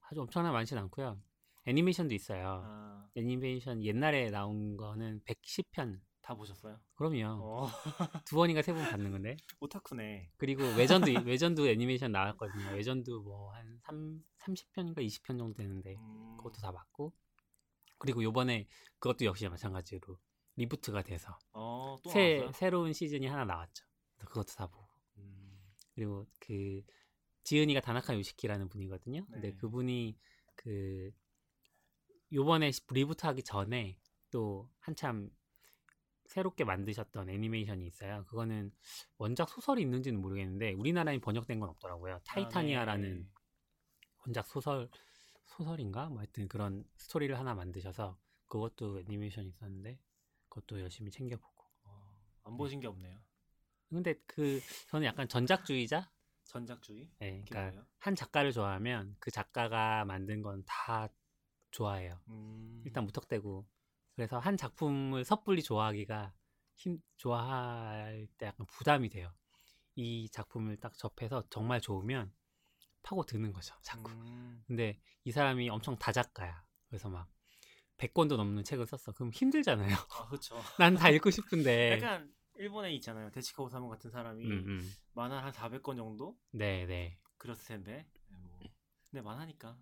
[SPEAKER 2] 아주 엄청나게 많지는 않고요. 애니메이션도 있어요.
[SPEAKER 1] 아,
[SPEAKER 2] 애니메이션 옛날에 나온 거는 110편.
[SPEAKER 1] 다 보셨어요?
[SPEAKER 2] 그럼요.
[SPEAKER 1] 어,
[SPEAKER 2] 두 번인가 세번 받는 건데.
[SPEAKER 1] 오타쿠네.
[SPEAKER 2] 그리고 외전도 외전도 애니메이션 나왔거든요. 외전도 뭐 한 30편인가 20편 정도 되는데
[SPEAKER 1] 음.
[SPEAKER 2] 그것도 다 봤고. 그리고 요번에 그것도 역시 마찬가지로 reboot가 돼서
[SPEAKER 1] 어, 또
[SPEAKER 2] 새
[SPEAKER 1] 나왔어요?
[SPEAKER 2] 새로운 시즌이 하나 나왔죠. 그것도 다 보고.
[SPEAKER 1] 음.
[SPEAKER 2] 그리고 그 지은이가 다나카 요시키라는 분이거든요. 근데
[SPEAKER 1] 네.
[SPEAKER 2] 그분이 그 요번에 시- reboot 하기 전에 또 한참 새롭게 만드셨던 애니메이션이 있어요. 그거는 원작 소설이 있는지는 모르겠는데 우리나라에 번역된 건 없더라고요. 타이타니아라는
[SPEAKER 1] 아, 네.
[SPEAKER 2] 원작 소설 소설인가? 뭐 하여튼 그런 스토리를 하나 만드셔서 그것도 애니메이션이 있었는데 그것도 열심히 챙겨보고.
[SPEAKER 1] 어, 안 보신 게 없네요.
[SPEAKER 2] 근데 그 저는 약간 전작주의자?
[SPEAKER 1] 전작주의?
[SPEAKER 2] 예,
[SPEAKER 1] 그게
[SPEAKER 2] 그러니까? 한 작가를 좋아하면 그 작가가 만든 건 다 좋아해요.
[SPEAKER 1] 음.
[SPEAKER 2] 일단 무턱대고 그래서 한 작품을 섣불리 좋아하기가 힘 좋아할 때 약간 부담이 돼요. 이 작품을 딱 접해서 정말 좋으면 파고 드는 거죠. 자꾸.
[SPEAKER 1] 음.
[SPEAKER 2] 근데 이 사람이 엄청 다작가야. 그래서 막 100권도 넘는 책을 썼어. 그럼 힘들잖아요.
[SPEAKER 1] 아, 그렇죠.
[SPEAKER 2] 난 다 읽고 싶은데.
[SPEAKER 1] 약간 일본에 있잖아요. 데치카 오사무 같은 사람이
[SPEAKER 2] 음, 음.
[SPEAKER 1] 만화 한 400권 정도
[SPEAKER 2] 네, 네.
[SPEAKER 1] 그렸을 텐데. 네, 뭐. 근데 만화니까.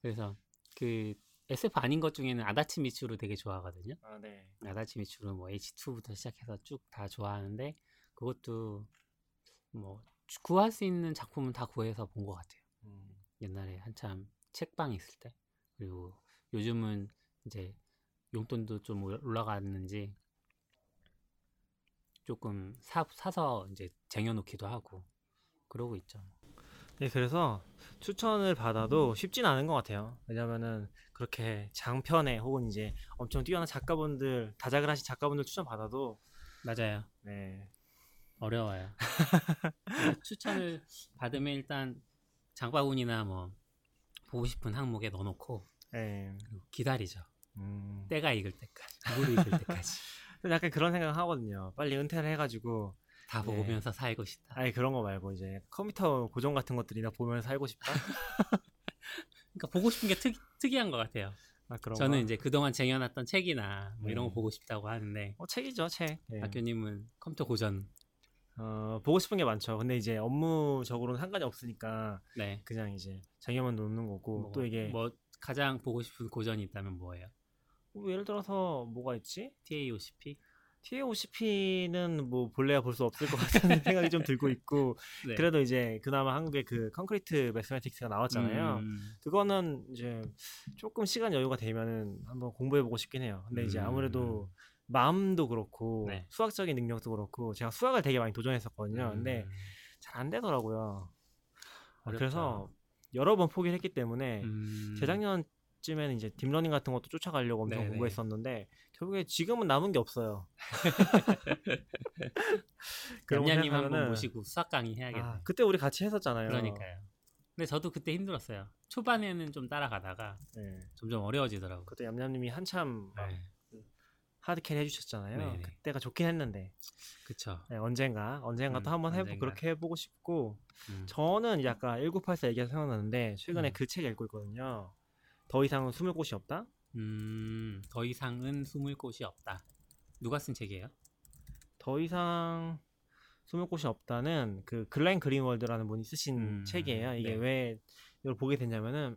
[SPEAKER 2] 그래서 그 SF 아닌 것 중에는 아다치 미츠루 되게 좋아하거든요.
[SPEAKER 1] 아, 네.
[SPEAKER 2] 아다치 미츠루 뭐 H2부터 시작해서 쭉 다 좋아하는데 그것도 뭐 구할 수 있는 작품은 다 구해서 본 것 같아요.
[SPEAKER 1] 음.
[SPEAKER 2] 옛날에 한참 책방 있을 때 그리고 요즘은 이제 용돈도 좀 올- 올라갔는지 조금 사, 사서 이제 쟁여놓기도 하고 그러고 있죠.
[SPEAKER 1] 네, 그래서 추천을 받아도 쉽진 않은 것 같아요. 왜냐면은 그렇게 장편에 혹은 이제 엄청 뛰어난 작가분들, 다작을 하신 작가분들 추천 받아도
[SPEAKER 2] 맞아요.
[SPEAKER 1] 네,
[SPEAKER 2] 어려워요. 추천을 받으면 일단 장바구니나 뭐 보고 싶은 항목에 넣어놓고
[SPEAKER 1] 네,
[SPEAKER 2] 그리고 기다리죠.
[SPEAKER 1] 음.
[SPEAKER 2] 때가 익을 때까지, 물이 익을 때까지
[SPEAKER 1] 약간 그런 생각 하거든요. 빨리 은퇴를 해가지고,
[SPEAKER 2] 다
[SPEAKER 1] 네.
[SPEAKER 2] 보면서 살고 싶다.
[SPEAKER 1] 아니 그런 거 말고 이제 컴퓨터 고정 같은 것들이나 보면서 살고 싶다.
[SPEAKER 2] 그러니까 보고 싶은 게 특, 특이한 것 같아요.
[SPEAKER 1] 아,
[SPEAKER 2] 저는
[SPEAKER 1] 거.
[SPEAKER 2] 이제 그동안 쟁여놨던 책이나 뭐 이런 거
[SPEAKER 1] 네.
[SPEAKER 2] 보고 싶다고 하는데
[SPEAKER 1] 어, 책이죠, 책. 네.
[SPEAKER 2] 학교님은 컴퓨터 고전.
[SPEAKER 1] 어, 보고 싶은 게 많죠. 근데 이제 업무적으로는 상관이 없으니까
[SPEAKER 2] 네.
[SPEAKER 1] 그냥 이제 장애만 놓는 거고
[SPEAKER 2] 뭐,
[SPEAKER 1] 또 이게
[SPEAKER 2] 뭐 가장 보고 싶은 고전이 있다면 뭐예요?
[SPEAKER 1] 뭐 예를 들어서 뭐가 있지?
[SPEAKER 2] TAOCP?
[SPEAKER 1] TAOCP는 뭐 볼래야 볼 수 없을 것 같다는 생각이 좀 들고 있고
[SPEAKER 2] 네.
[SPEAKER 1] 그래도 이제 그나마 한국에 그 Concrete Mathematics가 나왔잖아요.
[SPEAKER 2] 음,
[SPEAKER 1] 그거는 이제 조금 시간 여유가 되면은 한번 공부해 보고 싶긴 해요. 근데 이제
[SPEAKER 2] 음.
[SPEAKER 1] 아무래도 마음도 그렇고
[SPEAKER 2] 네.
[SPEAKER 1] 수학적인 능력도 그렇고 제가 수학을 되게 많이 도전했었거든요. 근데
[SPEAKER 2] 음,
[SPEAKER 1] 잘 안 되더라고요. 아,
[SPEAKER 2] 어렵죠.
[SPEAKER 1] 그래서 여러 번 포기를 했기 때문에
[SPEAKER 2] 음,
[SPEAKER 1] 재작년쯤에는 이제 deep learning 같은 것도 쫓아가려고 엄청
[SPEAKER 2] 네네.
[SPEAKER 1] 공부했었는데 결국에 지금은 남은 게 없어요.
[SPEAKER 2] 냠냠님 한번 모시고 수학 강의 해야겠네.
[SPEAKER 1] 아, 그때 우리 같이 했었잖아요.
[SPEAKER 2] 그러니까요. 근데 저도 그때 힘들었어요. 초반에는 좀 따라가다가
[SPEAKER 1] 네.
[SPEAKER 2] 점점 어려워지더라고요.
[SPEAKER 1] 그때 얌얌님이 한참 막
[SPEAKER 2] 네,
[SPEAKER 1] 하드캐리 해주셨잖아요.
[SPEAKER 2] 네네.
[SPEAKER 1] 그때가 좋긴 했는데
[SPEAKER 2] 그쵸.
[SPEAKER 1] 네, 언젠가 언젠가
[SPEAKER 2] 음,
[SPEAKER 1] 또 한번 해보
[SPEAKER 2] 언젠가.
[SPEAKER 1] 그렇게 해보고 싶고
[SPEAKER 2] 음.
[SPEAKER 1] 저는 약간 1984 얘기가 생각나는데 최근에
[SPEAKER 2] 음.
[SPEAKER 1] 그책 읽고 있거든요. 더 이상은 숨을 곳이 없다.
[SPEAKER 2] 음, 더 이상은 숨을 곳이 없다. 누가 쓴 책이에요?
[SPEAKER 1] 더 이상 숨을 곳이 없다는 그 글렌 그린월드라는 분이 쓰신
[SPEAKER 2] 음,
[SPEAKER 1] 책이에요. 이게
[SPEAKER 2] 네.
[SPEAKER 1] 왜 이걸 보게 됐냐면은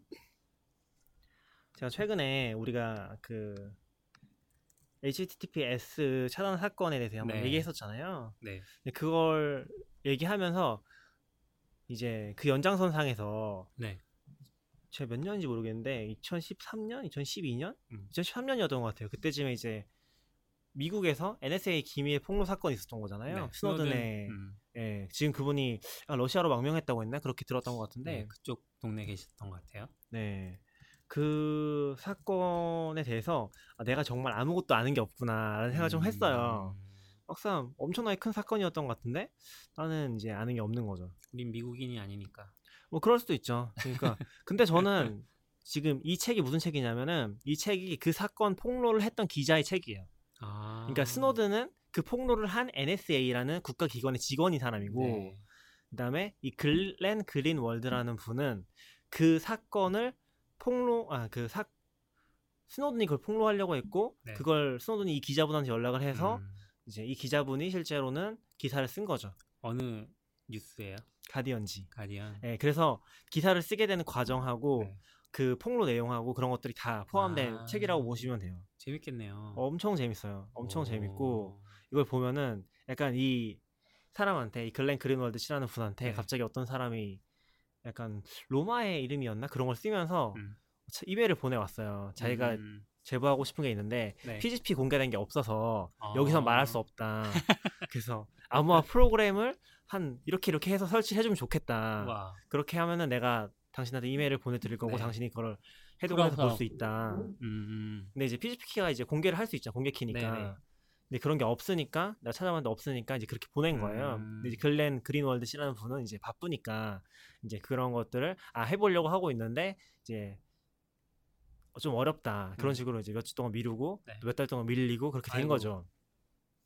[SPEAKER 1] 제가 최근에 우리가 그 HTTPS 차단 사건에 대해서 한번
[SPEAKER 2] 네.
[SPEAKER 1] 얘기했었잖아요.
[SPEAKER 2] 네.
[SPEAKER 1] 그걸 얘기하면서 이제 그 연장선상에서
[SPEAKER 2] 네.
[SPEAKER 1] 제가 몇 년인지 모르겠는데 2013년, 2012년,
[SPEAKER 2] 음.
[SPEAKER 1] 2013년이었던 것 같아요. 그때쯤에 이제 미국에서 NSA 기밀 폭로 사건이 있었던 거잖아요.
[SPEAKER 2] 네,
[SPEAKER 1] 스노든의
[SPEAKER 2] 음,
[SPEAKER 1] 예, 지금 그분이 아, 러시아로 망명했다고 했나 그렇게 들었던 것 같은데
[SPEAKER 2] 네, 그쪽 동네 계셨던 것 같아요.
[SPEAKER 1] 네. 그 사건에 대해서 아, 내가 정말 아무것도 아는 게 없구나라는 생각을 좀 했어요.
[SPEAKER 2] 음,
[SPEAKER 1] 막상 엄청나게 큰 사건이었던 것 같은데 나는 이제 아는 게 없는 거죠.
[SPEAKER 2] 우린 미국인이 아니니까.
[SPEAKER 1] 뭐 그럴 수도 있죠. 그러니까 근데 저는 지금 이 책이 무슨 책이냐면은 이 책이 그 사건 폭로를 했던 기자의 책이에요.
[SPEAKER 2] 아,
[SPEAKER 1] 그러니까 스노든은 그 폭로를 한 NSA라는 국가 기관의 직원인 사람이고
[SPEAKER 2] 네.
[SPEAKER 1] 그다음에 이 글렌 그린월드라는 분은 그 사건을 폭로 아 그 사 스노든이 그걸 폭로하려고 했고
[SPEAKER 2] 네.
[SPEAKER 1] 그걸 스노든이 이 기자분한테 연락을 해서
[SPEAKER 2] 음,
[SPEAKER 1] 이제 이 기자분이 실제로는 기사를 쓴 거죠.
[SPEAKER 2] 어느 뉴스예요?
[SPEAKER 1] 가디언지.
[SPEAKER 2] 가디언.
[SPEAKER 1] 예, 그래서 기사를 쓰게 되는 과정하고
[SPEAKER 2] 네.
[SPEAKER 1] 그 폭로 내용하고 그런 것들이 다 포함된
[SPEAKER 2] 아.
[SPEAKER 1] 책이라고 보시면 돼요.
[SPEAKER 2] 재밌겠네요.
[SPEAKER 1] 엄청 재밌어요. 엄청
[SPEAKER 2] 오.
[SPEAKER 1] 재밌고 이걸 보면은 약간 이 사람한테 이 글렌 그린월드 씨라는 분한테
[SPEAKER 2] 네.
[SPEAKER 1] 갑자기 어떤 사람이 약간 로마의 이름이었나 그런 걸 쓰면서
[SPEAKER 2] 음.
[SPEAKER 1] 차- 이메일을 보내왔어요. 자기가
[SPEAKER 2] 음,
[SPEAKER 1] 제보하고 싶은 게 있는데
[SPEAKER 2] 네.
[SPEAKER 1] PGP 공개된 게 없어서
[SPEAKER 2] 아.
[SPEAKER 1] 여기서 말할 수 없다. 그래서 아마 프로그램을 한 이렇게 이렇게 해서 설치해 주면 좋겠다.
[SPEAKER 2] 와.
[SPEAKER 1] 그렇게 하면은 내가 당신한테 이메일을 보내드릴 거고
[SPEAKER 2] 네.
[SPEAKER 1] 당신이 그걸 해독해서 볼. 수 있다.
[SPEAKER 2] 음, 음.
[SPEAKER 1] 근데 이제 PGP 키가 이제 공개를 할 수 있잖아. 공개 키니까.
[SPEAKER 2] 네네.
[SPEAKER 1] 근데 그런 게 없으니까 내가 찾아봤는데 없으니까 이제 그렇게 보낸 거예요.
[SPEAKER 2] 음.
[SPEAKER 1] 근데 이제 글렌 그린월드 씨라는 분은 이제 바쁘니까 이제 그런 것들을 아 해보려고 하고 있는데 이제 좀 어렵다 그런
[SPEAKER 2] 음.
[SPEAKER 1] 식으로 이제 며칠 동안 미루고
[SPEAKER 2] 네.
[SPEAKER 1] 몇달 동안 밀리고 그렇게 된
[SPEAKER 2] 아이고.
[SPEAKER 1] 거죠.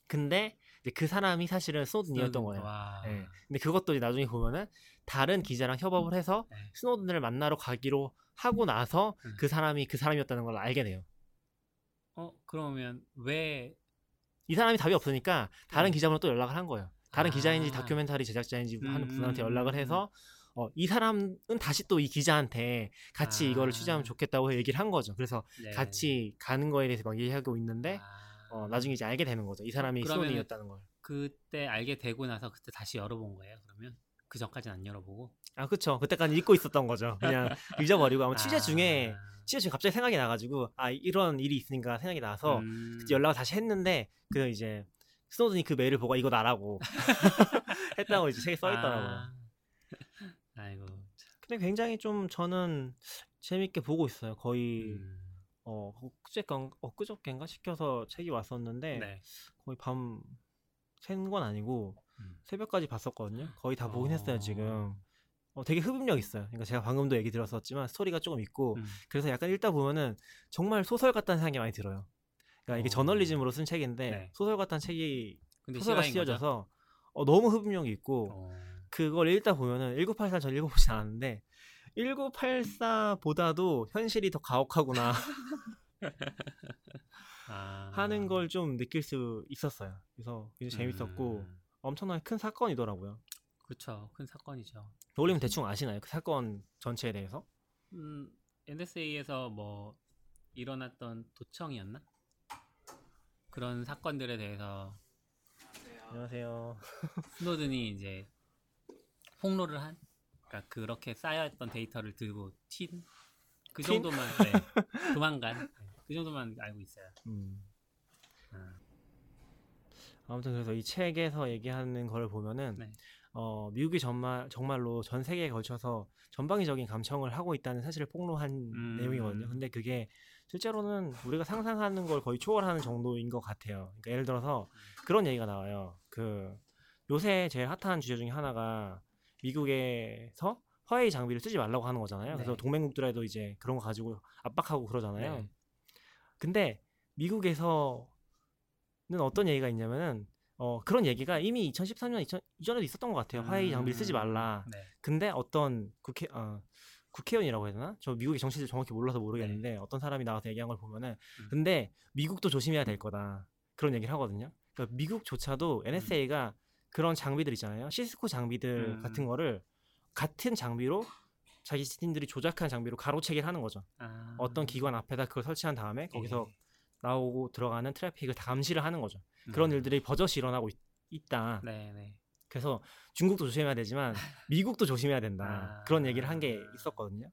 [SPEAKER 1] 근데 이제 그 사람이 사실은 스노든이었던
[SPEAKER 2] 스노든,
[SPEAKER 1] 거예요.
[SPEAKER 2] 와.
[SPEAKER 1] 예. 근데 그것도 이제 나중에 보면은 다른 기자랑 협업을 해서
[SPEAKER 2] 네.
[SPEAKER 1] 스노든을 만나러 가기로 하고 나서
[SPEAKER 2] 음.
[SPEAKER 1] 그 사람이 그 사람이었다는 걸 알게 돼요.
[SPEAKER 2] 어 그러면 왜
[SPEAKER 1] 이 사람이 답이 없으니까 다른
[SPEAKER 2] 음.
[SPEAKER 1] 기자분은 또 연락을 한 거예요. 다른
[SPEAKER 2] 아.
[SPEAKER 1] 기자인지 다큐멘터리 제작자인지 하는
[SPEAKER 2] 음,
[SPEAKER 1] 분한테
[SPEAKER 2] 음,
[SPEAKER 1] 연락을
[SPEAKER 2] 음,
[SPEAKER 1] 해서 어, 이 사람은 다시 또 이 기자한테 같이
[SPEAKER 2] 아.
[SPEAKER 1] 이거를 취재하면 좋겠다고 얘기를 한 거죠. 그래서
[SPEAKER 2] 네.
[SPEAKER 1] 같이 가는 거에 대해서 막 얘기하고 있는데
[SPEAKER 2] 아.
[SPEAKER 1] 어, 나중에 이제 알게 되는 거죠. 이 사람이 스노든이었다는 걸.
[SPEAKER 2] 그때 알게 되고 나서 그때 다시 열어본 거예요. 그러면 그 전까지는 안 열어보고
[SPEAKER 1] 아 그쵸. 그때까지 잊고 있었던 거죠. 그냥 잊어버리고 아마 취재
[SPEAKER 2] 아.
[SPEAKER 1] 중에 취재 중에 갑자기 생각이 나가지고 아 이런 일이 있으니까 생각이 나서
[SPEAKER 2] 음.
[SPEAKER 1] 그때 연락을 다시 했는데 그 이제 스노든이 그 메일을 보고 이거 나라고 했다고 이제 책에 써 있더라고요.
[SPEAKER 2] 아. 아이고 참.
[SPEAKER 1] 근데 굉장히 좀 저는 재밌게 보고 있어요. 거의
[SPEAKER 2] 음.
[SPEAKER 1] 어 엊그저께 엊그저께인가 시켜서 책이 왔었는데
[SPEAKER 2] 네.
[SPEAKER 1] 거의 밤 샌 건 아니고
[SPEAKER 2] 음.
[SPEAKER 1] 새벽까지 봤었거든요. 거의 다 보긴 했어요
[SPEAKER 2] 어.
[SPEAKER 1] 지금. 어, 되게 흡입력 있어요. 그러니까 제가 방금도 얘기 들었었지만 스토리가 조금 있고
[SPEAKER 2] 음.
[SPEAKER 1] 그래서 약간 읽다 보면은 정말 소설 같다는 생각이 많이 들어요. 그러니까 이게
[SPEAKER 2] 어.
[SPEAKER 1] 저널리즘으로 쓴 책인데
[SPEAKER 2] 네.
[SPEAKER 1] 소설 같다는 책이 소설가? 씌워져서 어, 너무 흡입력이 있고
[SPEAKER 2] 어.
[SPEAKER 1] 그걸 읽다 보면은 1984 전 읽어보진 않았는데 1984보다도 현실이 더 가혹하구나
[SPEAKER 2] 아.
[SPEAKER 1] 하는 걸 좀 느낄 수 있었어요. 그래서 굉장히 재밌었고
[SPEAKER 2] 음.
[SPEAKER 1] 엄청나게 큰 사건이더라고요.
[SPEAKER 2] 그렇죠. 큰 사건이죠.
[SPEAKER 1] 노림은 대충 아시나요? 그 사건 전체에 대해서?
[SPEAKER 2] 음, NSA에서 뭐 일어났던 도청이었나? 그런 사건들에 대해서
[SPEAKER 1] 안녕하세요.
[SPEAKER 2] 스노든이 이제 폭로를 한, 그러니까 그렇게 쌓여있던 데이터를 들고 튄, 그
[SPEAKER 1] 튄?
[SPEAKER 2] 정도만 네, 도망간 네, 그 정도만 알고 있어요.
[SPEAKER 1] 음.
[SPEAKER 2] 아,
[SPEAKER 1] 아무튼 그래서 이 책에서 얘기하는 걸 보면은
[SPEAKER 2] 네.
[SPEAKER 1] 어, 미국이 정말 정말로 전 세계에 걸쳐서 전방위적인 감청을 하고 있다는 사실을 폭로한
[SPEAKER 2] 음.
[SPEAKER 1] 내용이거든요. 근데 그게 실제로는 우리가 상상하는 걸 거의 초월하는 정도인 것 같아요. 그러니까 예를 들어서 그런 얘기가 나와요. 그 요새 제일 핫한 주제 중에 하나가 미국에서 화웨이 장비를 쓰지 말라고 하는 거잖아요. 그래서
[SPEAKER 2] 네.
[SPEAKER 1] 동맹국들에도 이제 그런 거 가지고 압박하고 그러잖아요.
[SPEAKER 2] 네.
[SPEAKER 1] 근데 미국에서는 어떤 얘기가 있냐면은 어, 그런 얘기가 이미 2013년 2000, 이전에도 있었던 것 같아요. 화웨이 장비를 쓰지 말라.
[SPEAKER 2] 네.
[SPEAKER 1] 근데 어떤 국회 어, 국회의원이라고 해야 되나? 저 미국의 정치를 정확히 몰라서 모르겠는데 어떤 사람이 나와서 얘기한 걸 보면은
[SPEAKER 2] 네. 음.
[SPEAKER 1] 근데 미국도 조심해야 될 거다 그런 얘기를 하거든요. 그러니까 미국조차도 NSA가 그런 장비들 있잖아요. 시스코 장비들
[SPEAKER 2] 음.
[SPEAKER 1] 같은 거를 같은 장비로 자기 팀들이 조작한 장비로 가로채기를 하는 거죠.
[SPEAKER 2] 아.
[SPEAKER 1] 어떤 기관 앞에다 그걸 설치한 다음에 거기서
[SPEAKER 2] 예.
[SPEAKER 1] 나오고 들어가는 트래픽을 다 감시를 하는 거죠. 그런
[SPEAKER 2] 음.
[SPEAKER 1] 일들이 버젓이 일어나고 있, 다
[SPEAKER 2] 네, 네.
[SPEAKER 1] 그래서 중국도 조심해야 되지만 미국도 조심해야 된다.
[SPEAKER 2] 아.
[SPEAKER 1] 그런 얘기를 한 게 있었거든요.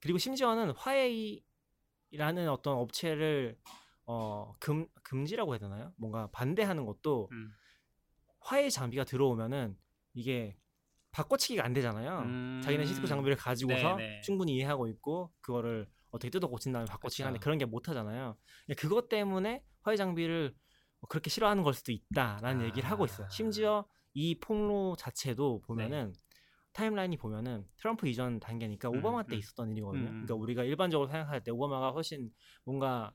[SPEAKER 1] 그리고 심지어는 화웨이라는 어떤 업체를 어, 금, 금지라고 해야 되나요? 뭔가 반대하는 것도
[SPEAKER 2] 음.
[SPEAKER 1] 화웨이 장비가 들어오면은 이게 바꿔치기가 안 되잖아요.
[SPEAKER 2] 음.
[SPEAKER 1] 자기네 시스코 장비를 가지고서
[SPEAKER 2] 네, 네.
[SPEAKER 1] 충분히 이해하고 있고 그거를 어떻게 뜯어 고친 다음에 바꿔치기 하는데. 그런 게 못 하잖아요. 그것 때문에 화웨이 장비를 그렇게 싫어하는 걸 수도 있다라는
[SPEAKER 2] 아.
[SPEAKER 1] 얘기를 하고 있어요. 심지어 이 폭로 자체도
[SPEAKER 2] 네.
[SPEAKER 1] 보면은 타임라인이 보면은 트럼프 이전 단계니까
[SPEAKER 2] 음,
[SPEAKER 1] 오바마 때
[SPEAKER 2] 음.
[SPEAKER 1] 있었던 일이거든요.
[SPEAKER 2] 음, 음.
[SPEAKER 1] 그러니까 우리가 일반적으로 생각할 때 오바마가 훨씬 뭔가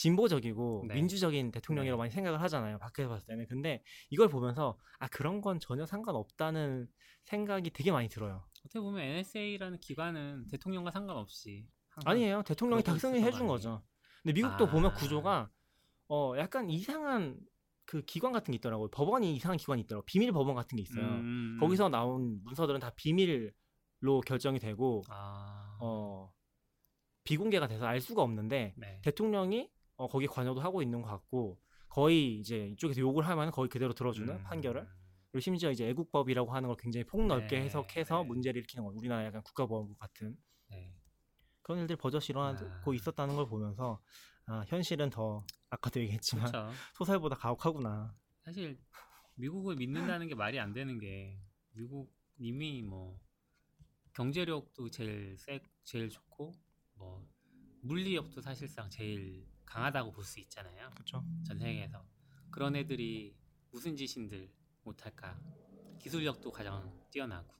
[SPEAKER 1] 진보적이고
[SPEAKER 2] 네.
[SPEAKER 1] 민주적인 대통령이라고
[SPEAKER 2] 네.
[SPEAKER 1] 많이 생각을 하잖아요. 밖에서 봤을 때는. 근데 이걸 보면서 아 그런 건 전혀 상관없다는 생각이 되게 많이 들어요.
[SPEAKER 2] 어떻게 보면 NSA라는 기관은 대통령과 상관없이
[SPEAKER 1] 아니에요. 대통령이 작성해
[SPEAKER 2] 준거
[SPEAKER 1] 거죠. 근데 미국도 보면
[SPEAKER 2] 아.
[SPEAKER 1] 구조가 어 약간 이상한 그 기관 같은 게 있더라고요. 법원이 이상한 기관이 있더라고요. 비밀 법원 같은 게 있어요.
[SPEAKER 2] 음.
[SPEAKER 1] 거기서 나온 문서들은 다 비밀로 결정이 되고
[SPEAKER 2] 아.
[SPEAKER 1] 어 비공개가 돼서 알 수가 없는데
[SPEAKER 2] 네.
[SPEAKER 1] 대통령이 어, 거기 관여도 하고 있는 것 같고 거의 이제 이쪽에서 욕을 하면 거의 그대로 들어주는
[SPEAKER 2] 음.
[SPEAKER 1] 판결을 그리고 심지어 이제 애국법이라고 하는 걸 굉장히 폭넓게
[SPEAKER 2] 네,
[SPEAKER 1] 해석해서
[SPEAKER 2] 네.
[SPEAKER 1] 문제를 일으키는 거 우리나라 약간 국가보안국 같은
[SPEAKER 2] 네.
[SPEAKER 1] 그런 일들이 버젓이 일어나고
[SPEAKER 2] 아.
[SPEAKER 1] 있었다는 걸 보면서 아, 현실은 더 아까도 얘기했지만
[SPEAKER 2] 그렇죠.
[SPEAKER 1] 소설보다 가혹하구나.
[SPEAKER 2] 사실 미국을 믿는다는 게 말이 안 되는 게 미국 이미 뭐 경제력도 제일 세 제일 좋고 뭐 물리력도 사실상 제일 강하다고 볼 수 있잖아요.
[SPEAKER 1] 그렇죠.
[SPEAKER 2] 전 세계에서 그런 애들이 무슨 짓인들 못할까? 기술력도 가장 뛰어나고.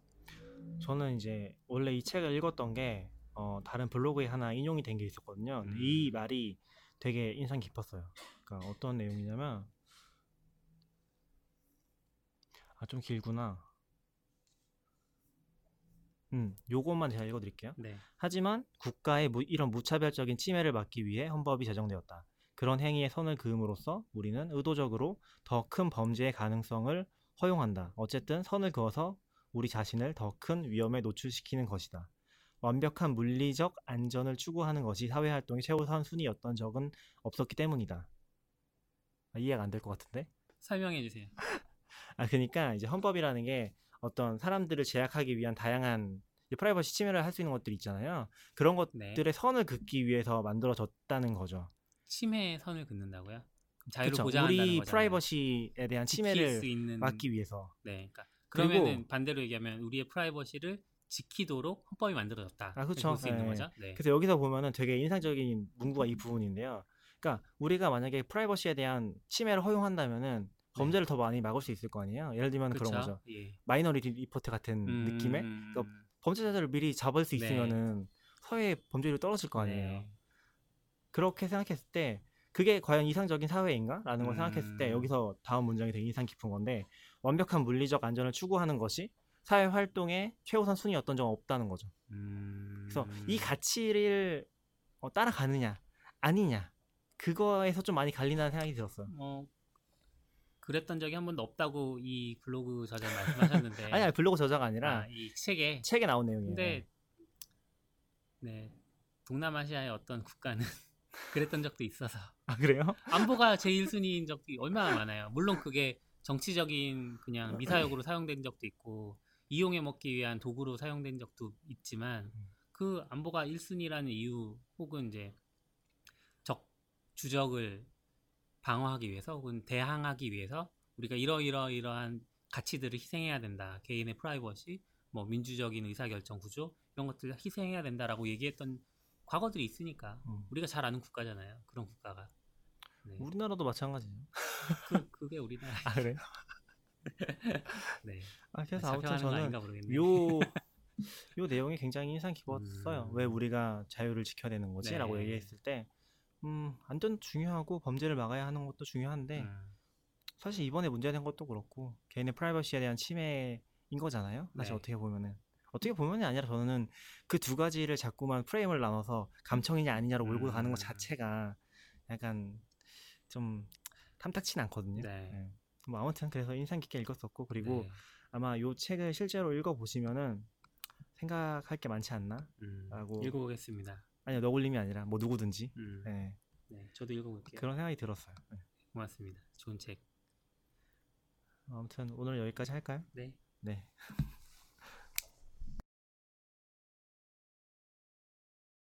[SPEAKER 1] 저는 이제 원래 이 책을 읽었던 게 어, 다른 블로그에 하나 인용이 된 게 있었거든요.
[SPEAKER 2] 음.
[SPEAKER 1] 이 말이 되게 인상 깊었어요. 그러니까 어떤 내용이냐면 아 좀 길구나. 음, 요것만 제가 읽어드릴게요.
[SPEAKER 2] 네.
[SPEAKER 1] 하지만 국가의 무- 이런 무차별적인 침해를 막기 위해 헌법이 제정되었다. 그런 행위에 선을 그음으로써 우리는 의도적으로 더 큰 범죄의 가능성을 허용한다. 어쨌든 선을 그어서 우리 자신을 더 큰 위험에 노출시키는 것이다. 완벽한 물리적 안전을 추구하는 것이 사회 활동의 최우선 순위였던 적은 없었기 때문이다. 아, 이해가 안 될 것 같은데?
[SPEAKER 2] 설명해 주세요.
[SPEAKER 1] 아 그러니까 이제 헌법이라는 게 어떤 사람들을 제약하기 위한 다양한 프라이버시 침해를 할 수 있는 것들이 있잖아요. 그런
[SPEAKER 2] 네.
[SPEAKER 1] 것들의 선을 긋기 위해서 만들어졌다는 거죠.
[SPEAKER 2] 침해의 선을 긋는다고요? 자유를
[SPEAKER 1] 그쵸?
[SPEAKER 2] 보장한다는
[SPEAKER 1] 우리
[SPEAKER 2] 거잖아요.
[SPEAKER 1] 프라이버시에 대한 침해를
[SPEAKER 2] 수 있는
[SPEAKER 1] 막기 위해서.
[SPEAKER 2] 네. 그러니까 그러면은 반대로 얘기하면 우리의 프라이버시를 지키도록 헌법이 만들어졌다.
[SPEAKER 1] 아, 그쵸.
[SPEAKER 2] 볼 수 있는
[SPEAKER 1] 네.
[SPEAKER 2] 거죠. 네.
[SPEAKER 1] 그래서 여기서 보면은 되게 인상적인 문구가 이 부분인데요. 그러니까 우리가 만약에 프라이버시에 대한 침해를 허용한다면은 범죄를 더 많이 막을 수 있을 거 아니에요. 예를 들면 그런
[SPEAKER 2] 네. 그쵸?
[SPEAKER 1] 거죠.
[SPEAKER 2] 예.
[SPEAKER 1] 마이너리티 리포트 같은
[SPEAKER 2] 음,
[SPEAKER 1] 느낌의
[SPEAKER 2] 음,
[SPEAKER 1] 그러니까 범죄자들을 미리 잡을 수
[SPEAKER 2] 네.
[SPEAKER 1] 있으면은 사회의 범죄율이 떨어질 거 아니에요.
[SPEAKER 2] 네.
[SPEAKER 1] 그렇게 생각했을 때 그게 과연 이상적인 사회인가? 라는 걸 생각했을 때
[SPEAKER 2] 음.
[SPEAKER 1] 여기서 다음 문장이 되게 인상 깊은 건데 완벽한 물리적 안전을 추구하는 것이 사회 활동의 최우선 순위였던 적은 없다는 거죠.
[SPEAKER 2] 음,
[SPEAKER 1] 그래서 이 가치를 어, 따라가느냐 아니냐 그거에서 좀 많이 갈린다는 생각이 들었어요.
[SPEAKER 2] 뭐 그랬던 적이 한 번도 없다고 이 블로그 저자 말씀하셨는데
[SPEAKER 1] 아니, 아니 블로그 저자가 아니라
[SPEAKER 2] 아, 이 책에
[SPEAKER 1] 책에 나온 내용이에요.
[SPEAKER 2] 근데 네 동남아시아의 어떤 국가는 그랬던 적도 있어서
[SPEAKER 1] 아 그래요?
[SPEAKER 2] 안보가 제일 순위인 적이 얼마나 많아요. 물론 그게 정치적인 그냥 미사역으로 사용된 적도 있고 이용해 먹기 위한 도구로 사용된 적도 있지만 그 안보가 1순위라는 이유 혹은 이제 적 주적을 방어하기 위해서 혹은 대항하기 위해서 우리가 이러이러 이러한 가치들을 희생해야 된다. 개인의 프라이버시, 뭐 민주적인 의사결정 구조 이런 것들을 희생해야 된다라고 얘기했던 과거들이 있으니까
[SPEAKER 1] 음.
[SPEAKER 2] 우리가 잘 아는 국가잖아요. 그런 국가가. 네.
[SPEAKER 1] 우리나라도 마찬가지죠.
[SPEAKER 2] 그, 그게 우리나라.
[SPEAKER 1] 아 그래?
[SPEAKER 2] 네.
[SPEAKER 1] 아 그래서 아무튼 저는. 요, 요 내용이 굉장히 인상 깊었어요.
[SPEAKER 2] 음.
[SPEAKER 1] 왜 우리가 자유를 지켜야 되는 거지?
[SPEAKER 2] 네.
[SPEAKER 1] 라고 얘기했을 때, 음, 안전 중요하고 범죄를 막아야 하는 것도 중요한데,
[SPEAKER 2] 음,
[SPEAKER 1] 사실 이번에 문제된 것도 그렇고, 개인의 프라이버시에 대한 침해인 거잖아요. 사실
[SPEAKER 2] 네.
[SPEAKER 1] 어떻게 보면은. 어떻게 보면이 아니라 저는 그 두 가지를 자꾸만 프레임을 나눠서 감청이냐 아니냐로 몰고 가는 것
[SPEAKER 2] 음.
[SPEAKER 1] 자체가 약간 좀 탐탁치는 않거든요.
[SPEAKER 2] 네.
[SPEAKER 1] 예. 뭐 아무튼 그래서 인상 깊게 읽었었고 그리고
[SPEAKER 2] 네.
[SPEAKER 1] 아마 요 책을 실제로 읽어 보시면은 생각할 게 많지 않나?
[SPEAKER 2] 음,
[SPEAKER 1] 라고-
[SPEAKER 2] 읽어보겠습니다.
[SPEAKER 1] 아니요 너굴님이 아니라 뭐 누구든지
[SPEAKER 2] 음,
[SPEAKER 1] 네,
[SPEAKER 2] 네, 저도 읽어볼게요.
[SPEAKER 1] 그런 생각이 들었어요. 네.
[SPEAKER 2] 고맙습니다. 좋은 책.
[SPEAKER 1] 아무튼 오늘 여기까지 할까요?
[SPEAKER 2] 네.
[SPEAKER 1] 네.